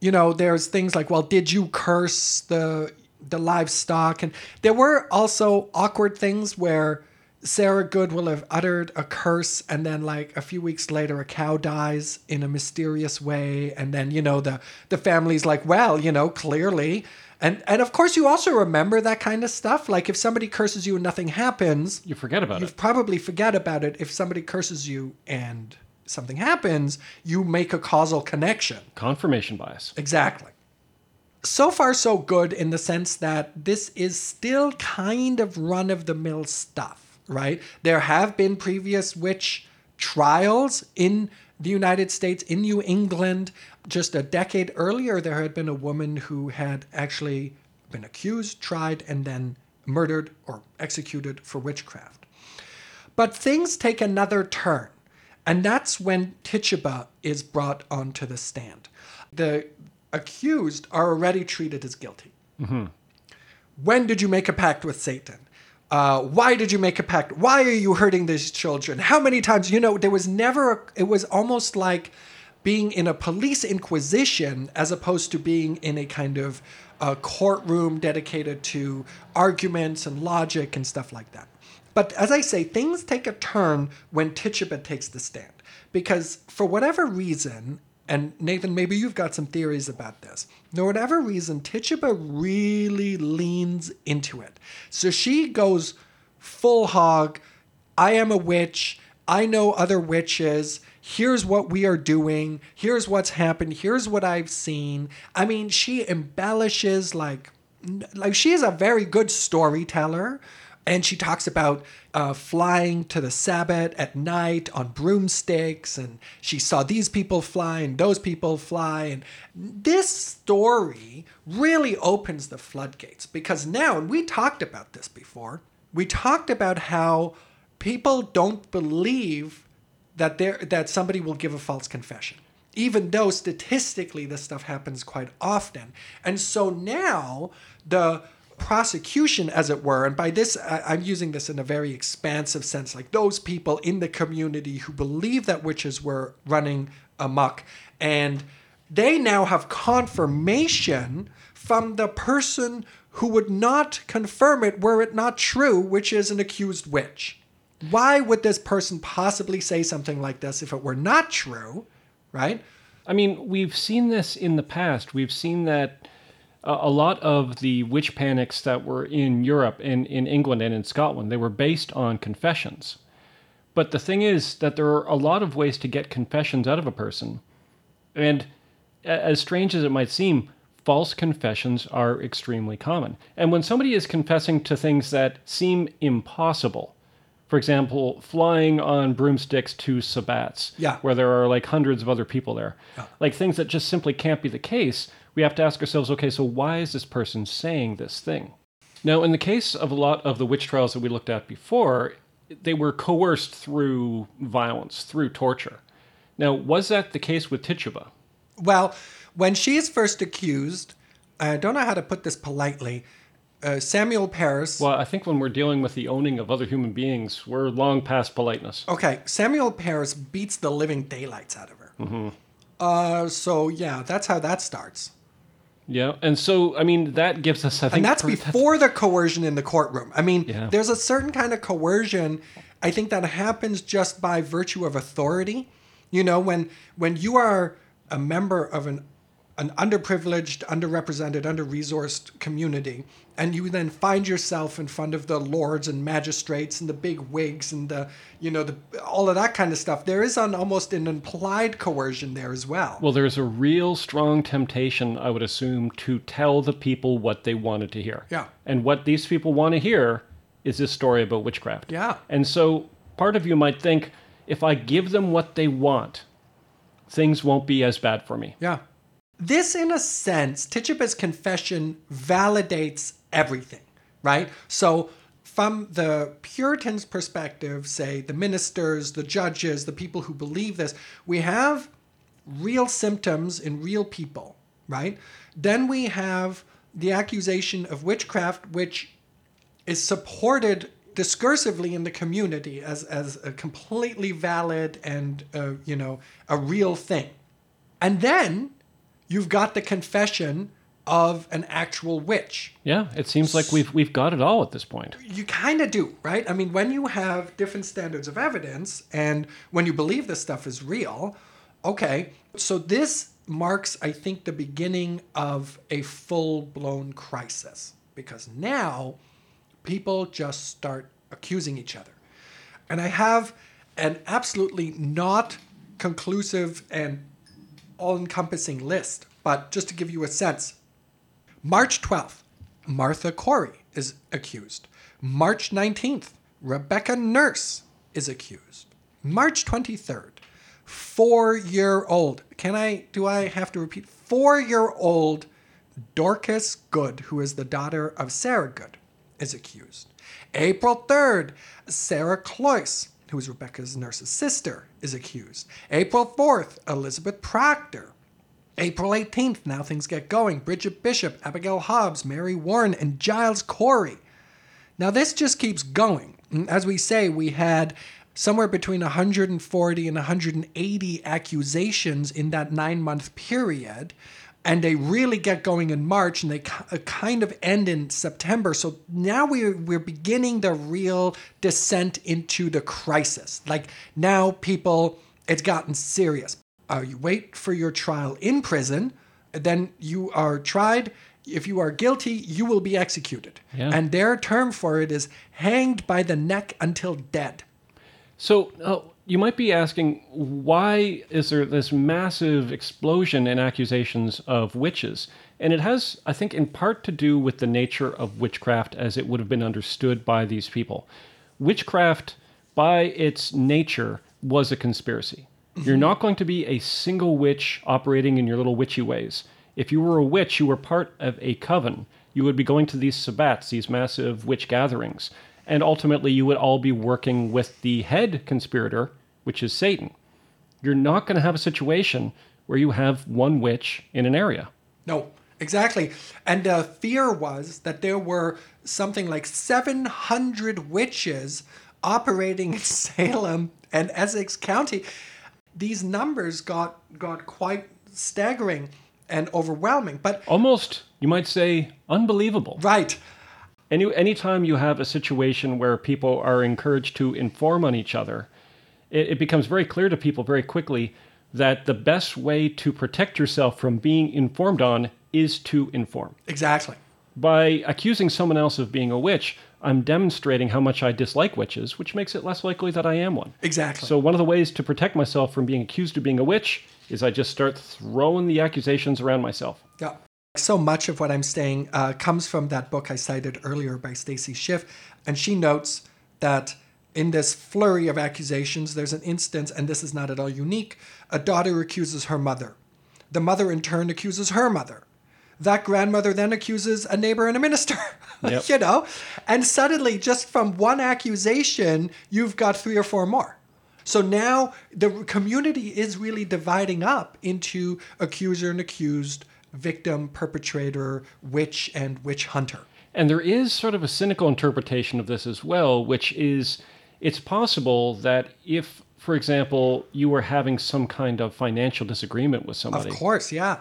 You know, there's things like, well, did you curse the the livestock? And there were also awkward things where Sarah Good will have uttered a curse, and then like a few weeks later, a cow dies in a mysterious way, and then you know the the family's like, well, you know, clearly, and and of course you also remember that kind of stuff. Like if somebody curses you and nothing happens, You forget about you it. You probably forget about it. If somebody curses you and something happens, you make a causal connection. Confirmation bias. Exactly. So far, so good in the sense that this is still kind of run of the mill stuff, right? There have been previous witch trials in the United States, in New England, just a decade earlier, there had been a woman who had actually been accused, tried, and then murdered or executed for witchcraft. But things take another turn, and that's when Tituba is brought onto the stand. The accused are already treated as guilty. Mm-hmm. When did you make a pact with Satan? Uh, why did you make a pact? Why are you hurting these children? How many times? You know, there was never, a, it was almost like being in a police inquisition as opposed to being in a kind of uh, courtroom dedicated to arguments and logic and stuff like that. But as I say, things take a turn when Tituba takes the stand. Because for whatever reason, and Nathan, maybe you've got some theories about this. For whatever reason, Tituba really leans into it. So she goes full hog. I am a witch. I know other witches. Here's what we are doing. Here's what's happened. Here's what I've seen. I mean, she embellishes like like she is a very good storyteller and she talks about uh, flying to the Sabbath at night on broomsticks, and she saw these people fly and those people fly. And this story really opens the floodgates because now, and we talked about this before, we talked about how people don't believe that there that somebody will give a false confession even though statistically this stuff happens quite often and so now the prosecution as it were and by this I- i'm using this in a very expansive sense like those people in the community who believe that witches were running amok and they now have confirmation from the person who would not confirm it were it not true which is an accused witch why would this person possibly say something like this if it were not true right I mean, we've seen this in the past. We've seen that a lot of the witch panics that were in Europe and in England and in Scotland, they were based on confessions. But the thing is that there are a lot of ways to get confessions out of a person. And as strange as it might seem, false confessions are extremely common. And when somebody is confessing to things that seem impossible, for example, flying on broomsticks to sabbats, Yeah. where there are like hundreds of other people there, yeah. like things that just simply can't be the case, we have to ask ourselves, okay, so why is this person saying this thing? Now, in the case of a lot of the witch trials that we looked at before, they were coerced through violence, through torture. Now, was that the case with Tituba? Well, when she is first accused, I don't know how to put this politely. Uh, Samuel Parris. Well, I think when we're dealing with the owning of other human beings, we're long past politeness. Okay, Samuel Parris beats the living daylights out of her. Mm-hmm. Uh, so yeah, that's how that starts, Yeah, and so I mean that gives us, I think, and that's per- before the coercion in the courtroom. I mean, Yeah. there's a certain kind of coercion. I think that happens just by virtue of authority. You know, when when you are a member of an an underprivileged, underrepresented, under-resourced community, and you then find yourself in front of the lords and magistrates and the big wigs and the, you know, the all of that kind of stuff. There is an almost an implied coercion there as well. Well, there's a real strong temptation, I would assume, to tell the people what they wanted to hear. Yeah. And what these people want to hear is this story about witchcraft. Yeah. And so part of you might think if I give them what they want, things won't be as bad for me. Yeah. This, in a sense, Tituba's confession validates everything, right? So, from the Puritans' perspective, say the ministers, the judges, the people who believe this, we have real symptoms in real people, right? Then we have the accusation of witchcraft, which is supported discursively in the community as, as a completely valid and uh, you know a real thing and then you've got the confession of an actual witch. Yeah, it seems like we've we've got it all at this point. you kind of do right? I mean when you have different standards of evidence and when you believe this stuff is real okay so this marks i think the beginning of a full-blown crisis because now people just start accusing each other. And i have an absolutely not conclusive and all-encompassing list but just to give you a sense March 12th, Martha Corey is accused. March 19th, Rebecca Nurse is accused. March 23rd, four year old. Can I, do I have to repeat? Four year old Dorcas Good, who is the daughter of Sarah Good, is accused. April 3rd, Sarah Cloyce, who is Rebecca's nurse's sister, is accused. April 4th, Elizabeth Proctor. April 18th, now things get going. Bridget Bishop, Abigail Hobbs, Mary Warren, and Giles Corey. Now, this just keeps going. Mm, as we say, we had somewhere between 140 and 180 accusations in that nine month period. And they really get going in March and they uh, kind of end in September. So now we're, we're beginning the real descent into the crisis. Like now, people, it's gotten serious. Uh, you wait for your trial in prison, then you are tried. If you are guilty, you will be executed. Yeah. And their term for it is hanged by the neck until dead. So uh, you might be asking, why is there this massive explosion in accusations of witches? And it has, I think, in part to do with the nature of witchcraft as it would have been understood by these people. Witchcraft, by its nature, was a conspiracy. You're not going to be a single witch operating in your little witchy ways. If you were a witch, you were part of a coven. You would be going to these sabbats, these massive witch gatherings and ultimately you would all be working with the head conspirator, which is Satan. You're not going to have a situation where you have one witch in an area. No, exactly. And the fear was that there were something like 700 witches operating in Salem and Essex County. These numbers got got quite staggering and overwhelming. But almost, you might say, unbelievable. Right. Any anytime you have a situation where people are encouraged to inform on each other, it, it becomes very clear to people very quickly that the best way to protect yourself from being informed on is to inform. Exactly. By accusing someone else of being a witch, I'm demonstrating how much I dislike witches, which makes it less likely that I am one. Exactly. So, one of the ways to protect myself from being accused of being a witch is I just start throwing the accusations around myself. Yeah. So much of what I'm saying uh, comes from that book I cited earlier by Stacy Schiff, and she notes that in this flurry of accusations, there's an instance, and this is not at all unique. A daughter accuses her mother. The mother, in turn, accuses her mother. That grandmother then accuses a neighbor and a minister. Yep. you know? And suddenly, just from one accusation, you've got three or four more. So now the community is really dividing up into accuser and accused, victim, perpetrator, witch, and witch hunter. And there is sort of a cynical interpretation of this as well, which is it's possible that if, for example, you were having some kind of financial disagreement with somebody. Of course, yeah.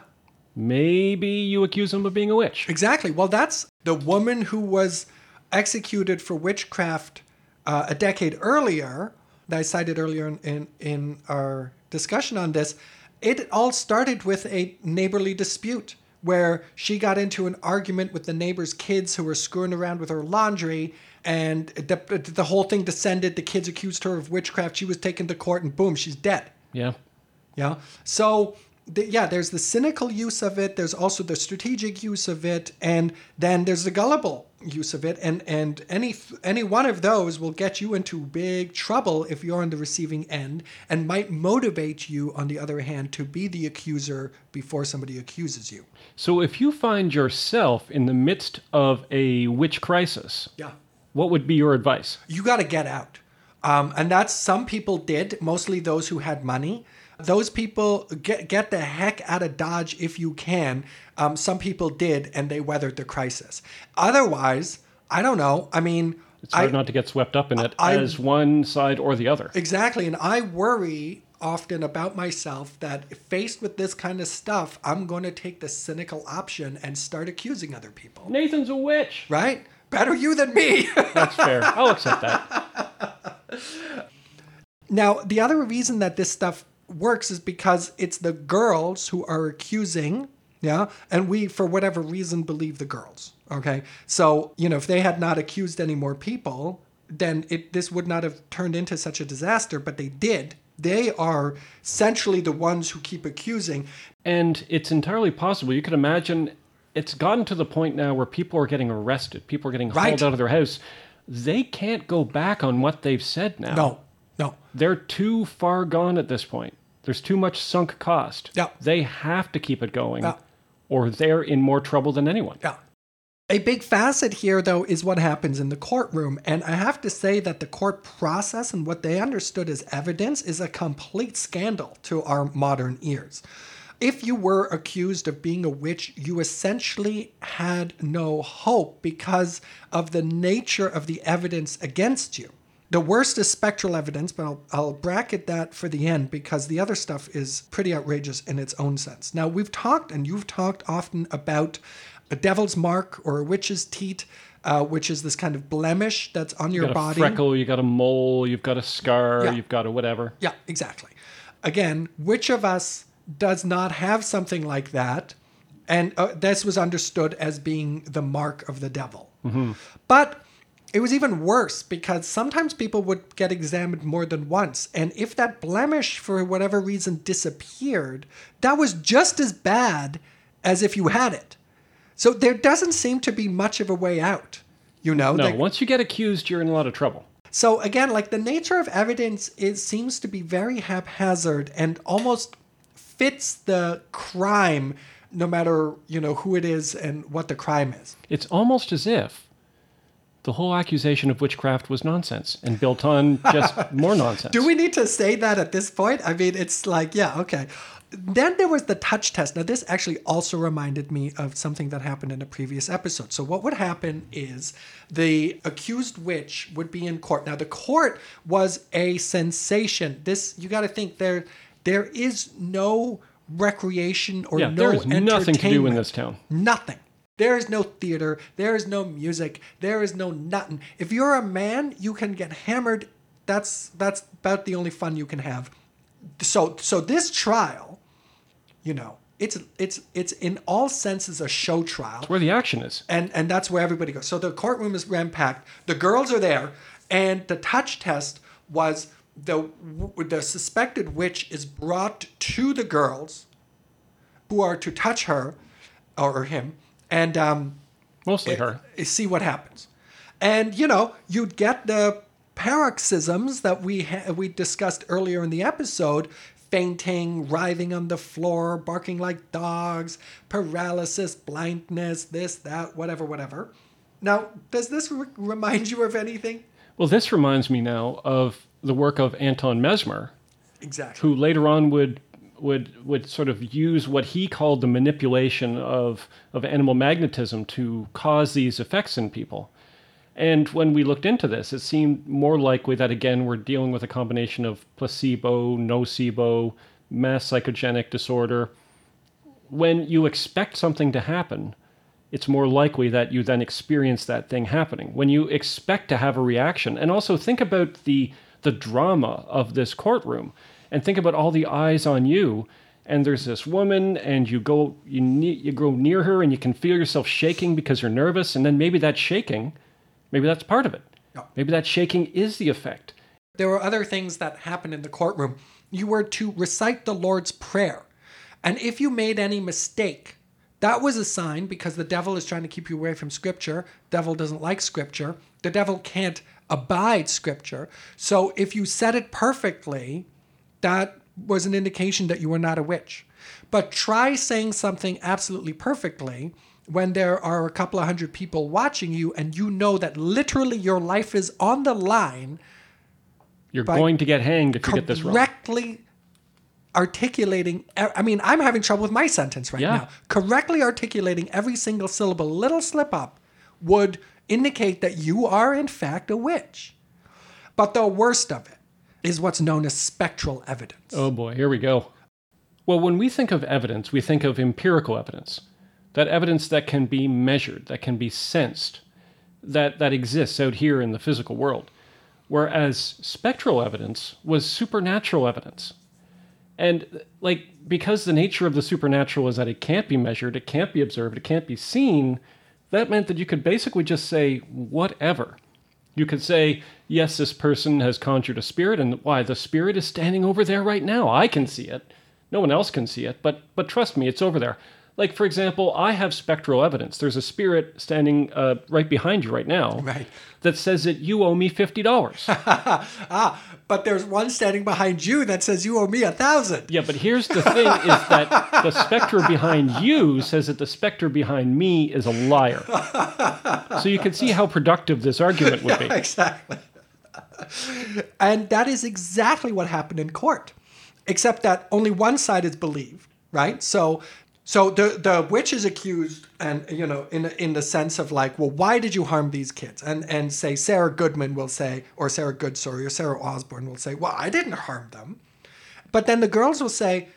Maybe you accuse them of being a witch. Exactly. Well, that's the woman who was executed for witchcraft uh, a decade earlier, that I cited earlier in, in, in our discussion on this it all started with a neighborly dispute where she got into an argument with the neighbor's kids who were screwing around with her laundry and the, the whole thing descended. The kids accused her of witchcraft. She was taken to court and boom she's dead. Yeah. Yeah. So the, yeah there's the cynical use of it. There's also the strategic use of it. And then there's the gullible use of it and and any any one of those will get you into big trouble if you're on the receiving end and might motivate you on the other hand to be the accuser before somebody accuses you. So if you find yourself in the midst of a witch crisis yeah. what would be your advice? You got to get out. Um, and that's some people did mostly those who had money those people get get the heck out of Dodge if you can. Um, some people did, and they weathered the crisis. Otherwise, I don't know. I mean, it's hard I, not to get swept up in it I, as one side or the other. Exactly, and I worry often about myself that faced with this kind of stuff, I'm going to take the cynical option and start accusing other people. Nathan's a witch, right? Better you than me. That's fair. I'll accept that. Now, the other reason that this stuff works is because it's the girls who are accusing, yeah, and we, for whatever reason, believe the girls. Okay, so you know, if they had not accused any more people, then it this would not have turned into such a disaster. But they did. They are essentially the ones who keep accusing. And it's entirely possible. You could imagine it's gotten to the point now where people are getting arrested, people are getting hauled right. out of their house. They can't go back on what they've said now. No, no. They're too far gone at this point. There's too much sunk cost. Yeah. They have to keep it going, Yeah. or they're in more trouble than anyone. Yeah. A big facet here, though, is what happens in the courtroom. And I have to say that the court process and what they understood as evidence is a complete scandal to our modern ears. If you were accused of being a witch, you essentially had no hope because of the nature of the evidence against you. The worst is spectral evidence, but I'll, I'll bracket that for the end because the other stuff is pretty outrageous in its own sense. Now, we've talked, and you've talked often about a devil's mark or a witch's teat, uh, which is this kind of blemish that's on your You a body. freckle, you got a mole, you've got a scar, Yeah. you've got a whatever. Yeah, exactly. Again, which of us does not have something like that? And uh, this was understood as being the mark of the devil. But it was even worse because sometimes people would get examined more than once. And if that blemish, for whatever reason, disappeared, that was just as bad as if you had it. So there doesn't seem to be much of a way out. You know, No, once you get accused, you're in a lot of trouble. so again, like the nature of evidence it seems to be very haphazard and almost fits the crime no matter, you know, who it is and what the crime is. It's almost as if the whole accusation of witchcraft was nonsense and built on just more nonsense. Do we need to say that at this point? I mean, it's like, yeah, okay. Then there was the touch test. Now, this actually also reminded me of something that happened in a previous episode. So, what would happen is the accused witch would be in court. Now, the court was a sensation. This, you got to think, there, there is no recreation or Yeah, no there is nothing to do in this town. Nothing. There is no theater. There is no music. There is no nothing. If you're a man, you can get hammered. That's that's about the only fun you can have. So so this trial, you know, it's it's it's in all senses a show trial Where the action is. and and that's where everybody goes. So the courtroom is ram packed. The girls are there, and the touch test was the the suspected witch is brought to the girls, who are to touch her, or him, and um, Mostly her. see what happens. And you know, you'd get the paroxysms that we ha- we discussed earlier in the episode, fainting, writhing on the floor, barking like dogs, paralysis, blindness, this, that, whatever, whatever. Now, does this re- remind you of anything? Well, this reminds me now of the work of Anton Mesmer, Exactly. who later on would would would sort of use what he called the manipulation of of animal magnetism to cause these effects in people. And when we looked into this, it seemed more likely that again we're dealing with a combination of placebo, nocebo, mass psychogenic disorder. When you expect something to happen, it's more likely that you then experience that thing happening. When you expect to have a reaction, and also think about the the drama of this courtroom, and think about all the eyes on you. And there's this woman, and you go you ne- you go near her, and you can feel yourself shaking because you're nervous, and then maybe that shaking, maybe that's part of it. Yeah. Maybe that shaking is the effect. There were other things that happened in the courtroom. You were to recite the Lord's Prayer. And if you made any mistake, that was a sign because the devil is trying to keep you away from Scripture. Devil doesn't like Scripture. The devil can't abide Scripture. So if you said it perfectly, that was an indication that you were not a witch. But try saying something absolutely perfectly when there are a couple of hundred people watching you and you know that literally your life is on the line You're going to get hanged if you get this wrong. correctly articulating i mean i'm having trouble with my sentence right Yeah. now correctly articulating every single syllable little slip up would indicate that you are in fact a witch but the worst of it is what's known as spectral evidence Oh boy, here we go. Well, when we think of evidence, we think of empirical evidence. That evidence that can be measured, that can be sensed, that, that exists out here in the physical world. Whereas spectral evidence was supernatural evidence. And like because the nature of the supernatural is that it can't be measured, it can't be observed, it can't be seen, that meant that you could basically just say whatever. You could say, yes, this person has conjured a spirit, and why the spirit is standing over there right now. I can see it. No one else can see it, but but trust me, it's over there. Like, for example, I have spectral evidence. There's a spirit standing uh, right behind you right now Right. that says that you owe me $50. Ah, but there's one standing behind you that says you owe me a thousand. yeah, but here's the thing is that the specter behind you says that the specter behind me is a liar. So you can see how productive this argument would be. exactly. and that is exactly what happened in court, except that only one side is believed, right? So, so the the witch is accused, and you know, in in the sense of like, well, why did you harm these kids? And and say Sarah Goodman will say, or Sarah Good, sorry, or Sarah Osborne will say, well, I didn't harm them, but then the girls will say,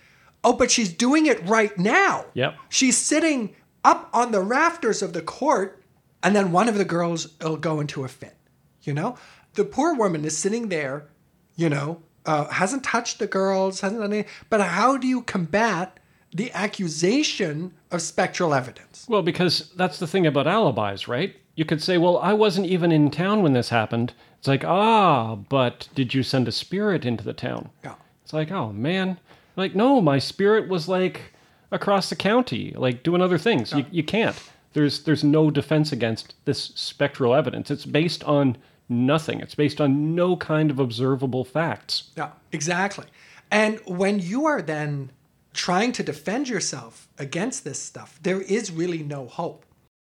oh, but she's doing it right now. Yep. She's sitting up on the rafters of the court, and then one of the girls will go into a fit. You know, the poor woman is sitting there, you know, uh, hasn't touched the girls, hasn't done anything. But how do you combat the accusation of spectral evidence? Well, because that's the thing about alibis, right? You could say, well, I wasn't even in town when this happened. It's like, ah, but did you send a spirit into the town? Yeah. It's like, oh, man. Like, no, my spirit was like across the county, like doing other things. You, you can't. There's, there's no defense against this spectral evidence. It's based on nothing, it's based on no kind of observable facts. Yeah, exactly. And when you are then trying to defend yourself against this stuff, there is really no hope.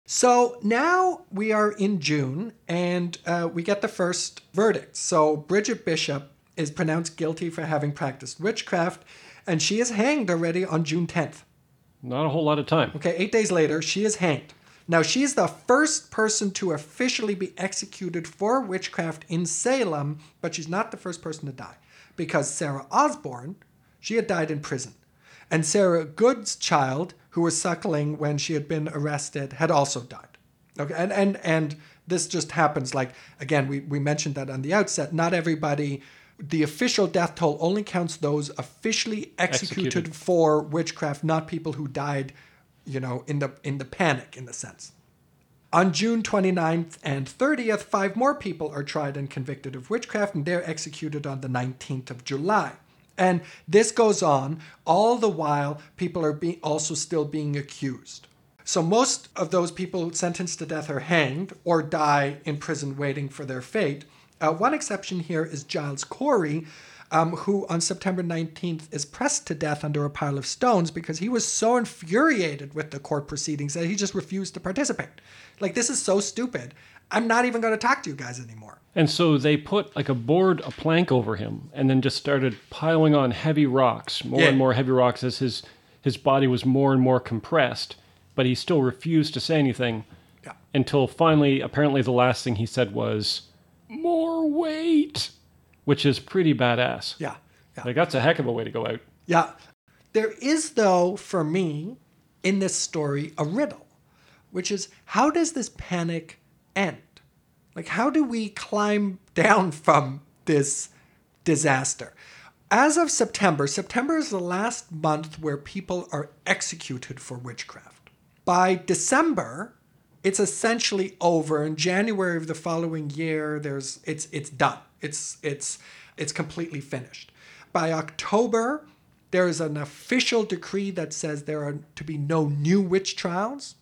So now we are in June and uh, we get the first verdict. So Bridget Bishop is pronounced guilty for having practiced witchcraft and she is hanged already on June 10th. Not a whole lot of time. Okay, eight days later, she is hanged. Now, she is the first person to officially be executed for witchcraft in Salem, but she's not the first person to die because Sarah Osborne, she had died in prison. And Sarah Good's child, who was suckling when she had been arrested, had also died. Okay, and and and this just happens like again, we, we mentioned that on the outset. Not everybody the official death toll only counts those officially executed, Executed. for witchcraft, not people who died, you know, in the in the panic in the sense. On June 29th and 30th, five more people are tried and convicted of witchcraft, and they're executed on the 19th of July. And this goes on all the while people are being also still being accused. So most of those people sentenced to death are hanged or die in prison waiting for their fate. Uh, one exception here is Giles Corey, um, who on September 19th is pressed to death under a pile of stones because he was so infuriated with the court proceedings that he just refused to participate. Like, this is so stupid. I'm not even going to talk to you guys anymore. And so they put like a board, a plank over him, and then just started piling on heavy rocks, more Yeah. and more heavy rocks as his his body was more and more compressed. But he still refused to say anything Yeah. until finally, apparently, the last thing he said was "more weight," which is pretty badass. Yeah. Yeah. Like that's a heck of a way to go out. Yeah. There is, though, for me, in this story, a riddle, which is how does this panic end? Like, how do we climb down from this disaster? As of September, September is the last month where people are executed for witchcraft. By December, it's essentially over. In January of the following year, there's it's it's done. It's it's it's completely finished. By October, there is an official decree that says there are to be no new witch trials.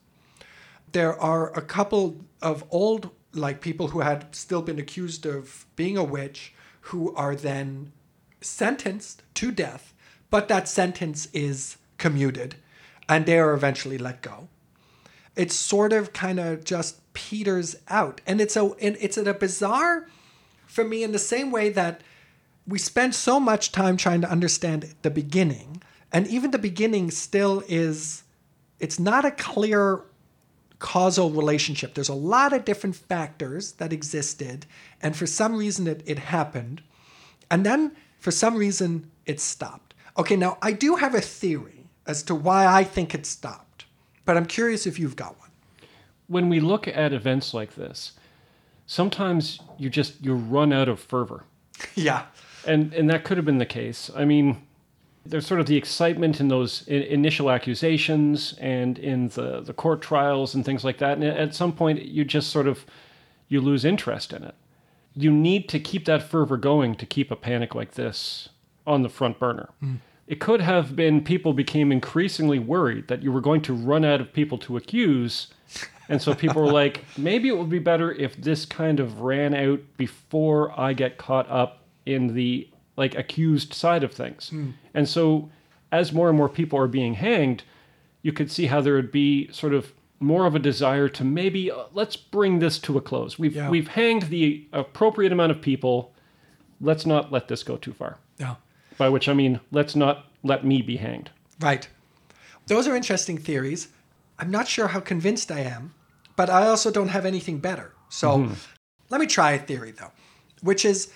There are a couple of old like people who had still been accused of being a witch who are then sentenced to death, but that sentence is commuted and they are eventually let go. It sort of kind of just peters out and it's a and it's a bizarre for me in the same way that we spend so much time trying to understand the beginning and even the beginning still is it's not a clear causal relationship there's a lot of different factors that existed and for some reason it, it happened and then for some reason it stopped okay now i do have a theory as to why i think it stopped but i'm curious if you've got one When we look at events like this, sometimes you just you run out of fervor. yeah and and that could have been the case. I mean, there's sort of the excitement in those initial accusations and in the the court trials and things like that. And at some point, you just sort of you lose interest in it. You need to keep that fervor going to keep a panic like this on the front burner. Hmm. It could have been people became increasingly worried that you were going to run out of people to accuse. And so people were like, maybe it would be better if this kind of ran out before I get caught up in the like accused side of things. Hmm. And so as more and more people are being hanged, you could see how there would be sort of more of a desire to maybe uh, let's bring this to a close. We've Yeah. we've hanged the appropriate amount of people. Let's not let this go too far. Yeah. By which I mean, let's not let me be hanged. Right. Those are interesting theories. I'm not sure how convinced I am, but I also don't have anything better. So let me try a theory, though, which is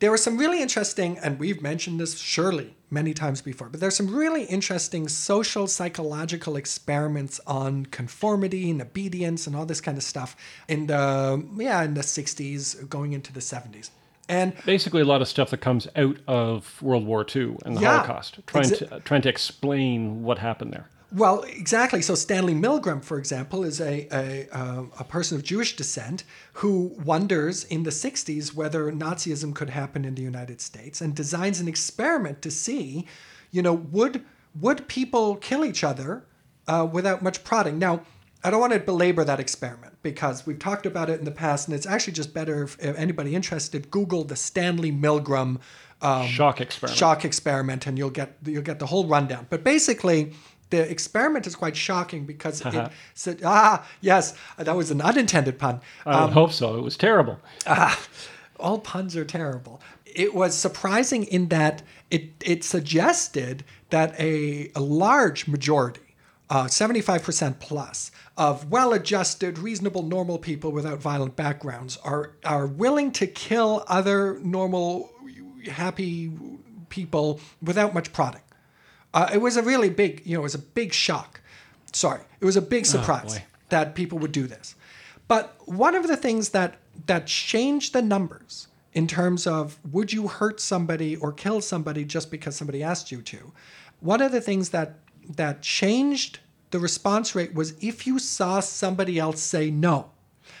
there were some really interesting, and we've mentioned this surely many times before, but there's some really interesting social psychological experiments on conformity and obedience and all this kind of stuff in the yeah in the 60s going into the 70s. And Basically, a lot of stuff that comes out of World War II and the Yeah. Holocaust, trying to trying to explain what happened there. Well, exactly. So Stanley Milgram, for example, is a a, um, a person of Jewish descent who wonders in the '60s whether Nazism could happen in the United States, and designs an experiment to see, you know, would would people kill each other uh, without much prodding? Now, I don't want to belabor that experiment because we've talked about it in the past, and it's actually just better if, if anybody interested, Google the Stanley Milgram Shock experiment. shock experiment and you'll get you'll get the whole rundown but basically the experiment is quite shocking because it said ah yes that was an unintended pun I would hope so. It was terrible. all puns are terrible it was surprising in that it it suggested that a, a large majority uh, 75% plus of well-adjusted reasonable normal people without violent backgrounds are are willing to kill other normal happy people without much prodding uh, it was a really big you know it was a big shock sorry it was a big surprise boy. that people would do this but one of the things that that changed the numbers in terms of would you hurt somebody or kill somebody just because somebody asked you to, one of the things that that changed the response rate was if you saw somebody else say no.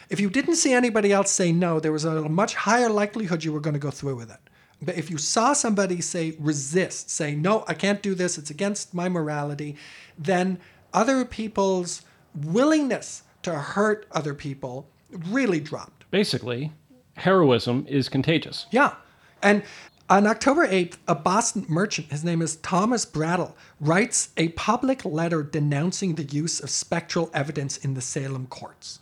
If you didn't see anybody else say no, there was a much higher likelihood you were going to go through with it. But if you saw somebody say resist, say no, I can't do this, it's against my morality, then other people's willingness to hurt other people really dropped. Basically, heroism is contagious. Yeah. And on October 8th, a Boston merchant, his name is Thomas Brattle, writes a public letter denouncing the use of spectral evidence in the Salem courts.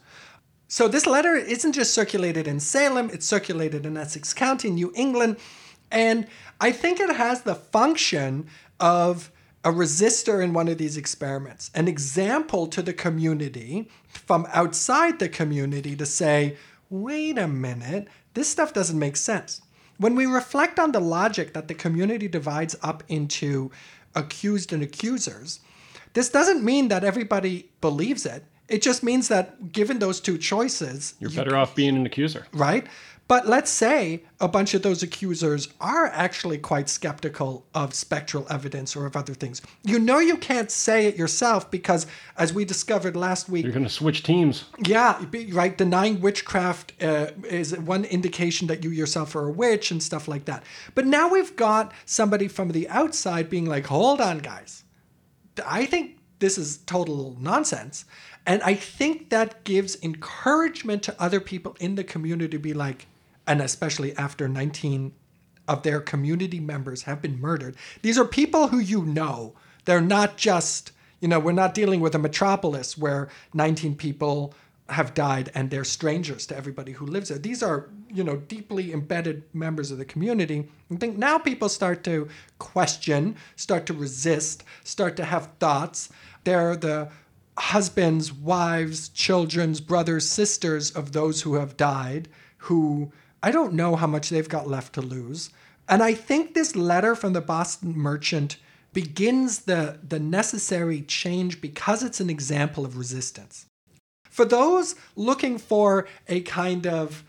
So this letter isn't just circulated in Salem, it's circulated in Essex County, New England, and I think it has the function of a resistor in one of these experiments, an example to the community from outside the community to say, wait a minute, this stuff doesn't make sense. When we reflect on the logic that the community divides up into accused and accusers, this doesn't mean that everybody believes it. It just means that given those two choices, You're you- better off being an accuser. right? But let's say a bunch of those accusers are actually quite skeptical of spectral evidence or of other things. You know, you can't say it yourself because, as we discovered last week, You're going to switch teams. yeah, be- right. Denying witchcraft uh, is one indication that you yourself are a witch and stuff like that. But now we've got somebody from the outside being like, hold on, guys. I think this is total nonsense. And I think that gives encouragement to other people in the community to be like, and especially after 19 of their community members have been murdered. These are people who you know. They're not just, you know, we're not dealing with a metropolis where 19 people have died and they're strangers to everybody who lives there. These are, you know, deeply embedded members of the community. I think now people start to question, start to resist, start to have thoughts. They're the husbands, wives, children's brothers, sisters of those who have died, who I don't know how much they've got left to lose. And I think this letter from the Boston merchant begins the, the necessary change because it's an example of resistance. For those looking for a kind of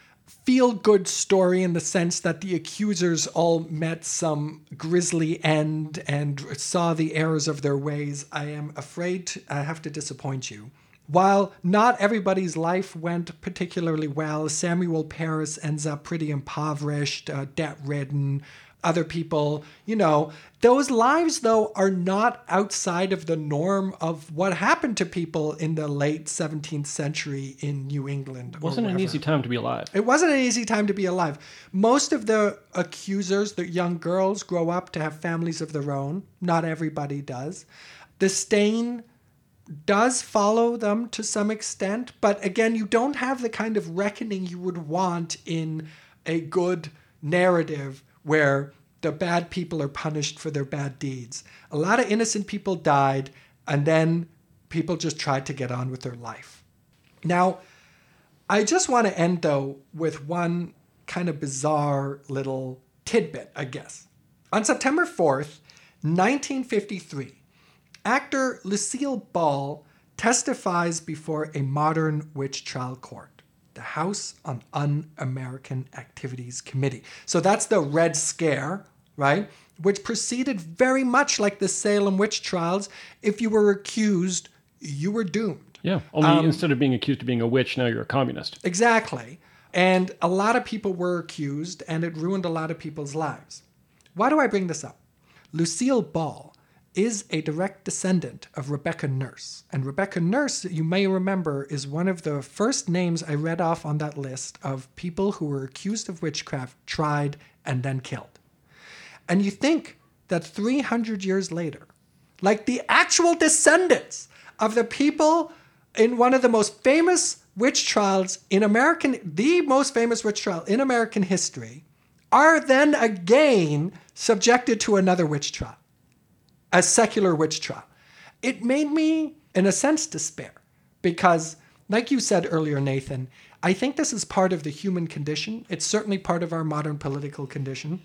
feel good story in the sense that the accusers all met some grisly end and saw the errors of their ways, I am afraid I have to disappoint you. While not everybody's life went particularly well, Samuel Parris ends up pretty impoverished, uh, debt ridden, other people, you know. Those lives, though, are not outside of the norm of what happened to people in the late 17th century in New England. or Wasn't an easy time to be alive. It wasn't an easy time to be alive. Most of the accusers, the young girls, grow up to have families of their own. Not everybody does. The stain does follow them to some extent, but again, you don't have the kind of reckoning you would want in a good narrative where the bad people are punished for their bad deeds. A lot of innocent people died, and then people just tried to get on with their life. Now, I just want to end though with one kind of bizarre little tidbit, I guess. On September 4th, 1953, actor Lucille Ball testifies before a modern witch trial court, the House on Un American Activities Committee. So that's the Red Scare, right? Which proceeded very much like the Salem witch trials. If you were accused, you were doomed. Yeah. Only Um, instead of being accused of being a witch, now you're a communist. Exactly. And a lot of people were accused, and it ruined a lot of people's lives. Why do I bring this up? Lucille Ball is a direct descendant of Rebecca Nurse. And Rebecca Nurse, you may remember, is one of the first names I read off on that list of people who were accused of witchcraft, tried, and then killed. And you think that 300 years later, like the actual descendants of the people in one of the most famous witch trials in American, the most famous witch trial in American history, are then again subjected to another witch trial, a secular witch trial. It made me, in a sense, despair because, like you said earlier, Nathan, I think this is part of the human condition. It's certainly part of our modern political condition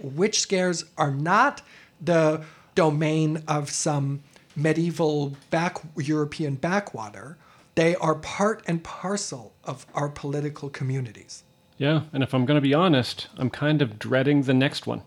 witch scares are not the domain of some medieval back European backwater. They are part and parcel of our political communities. Yeah. And if I'm going to be honest, I'm kind of dreading the next one.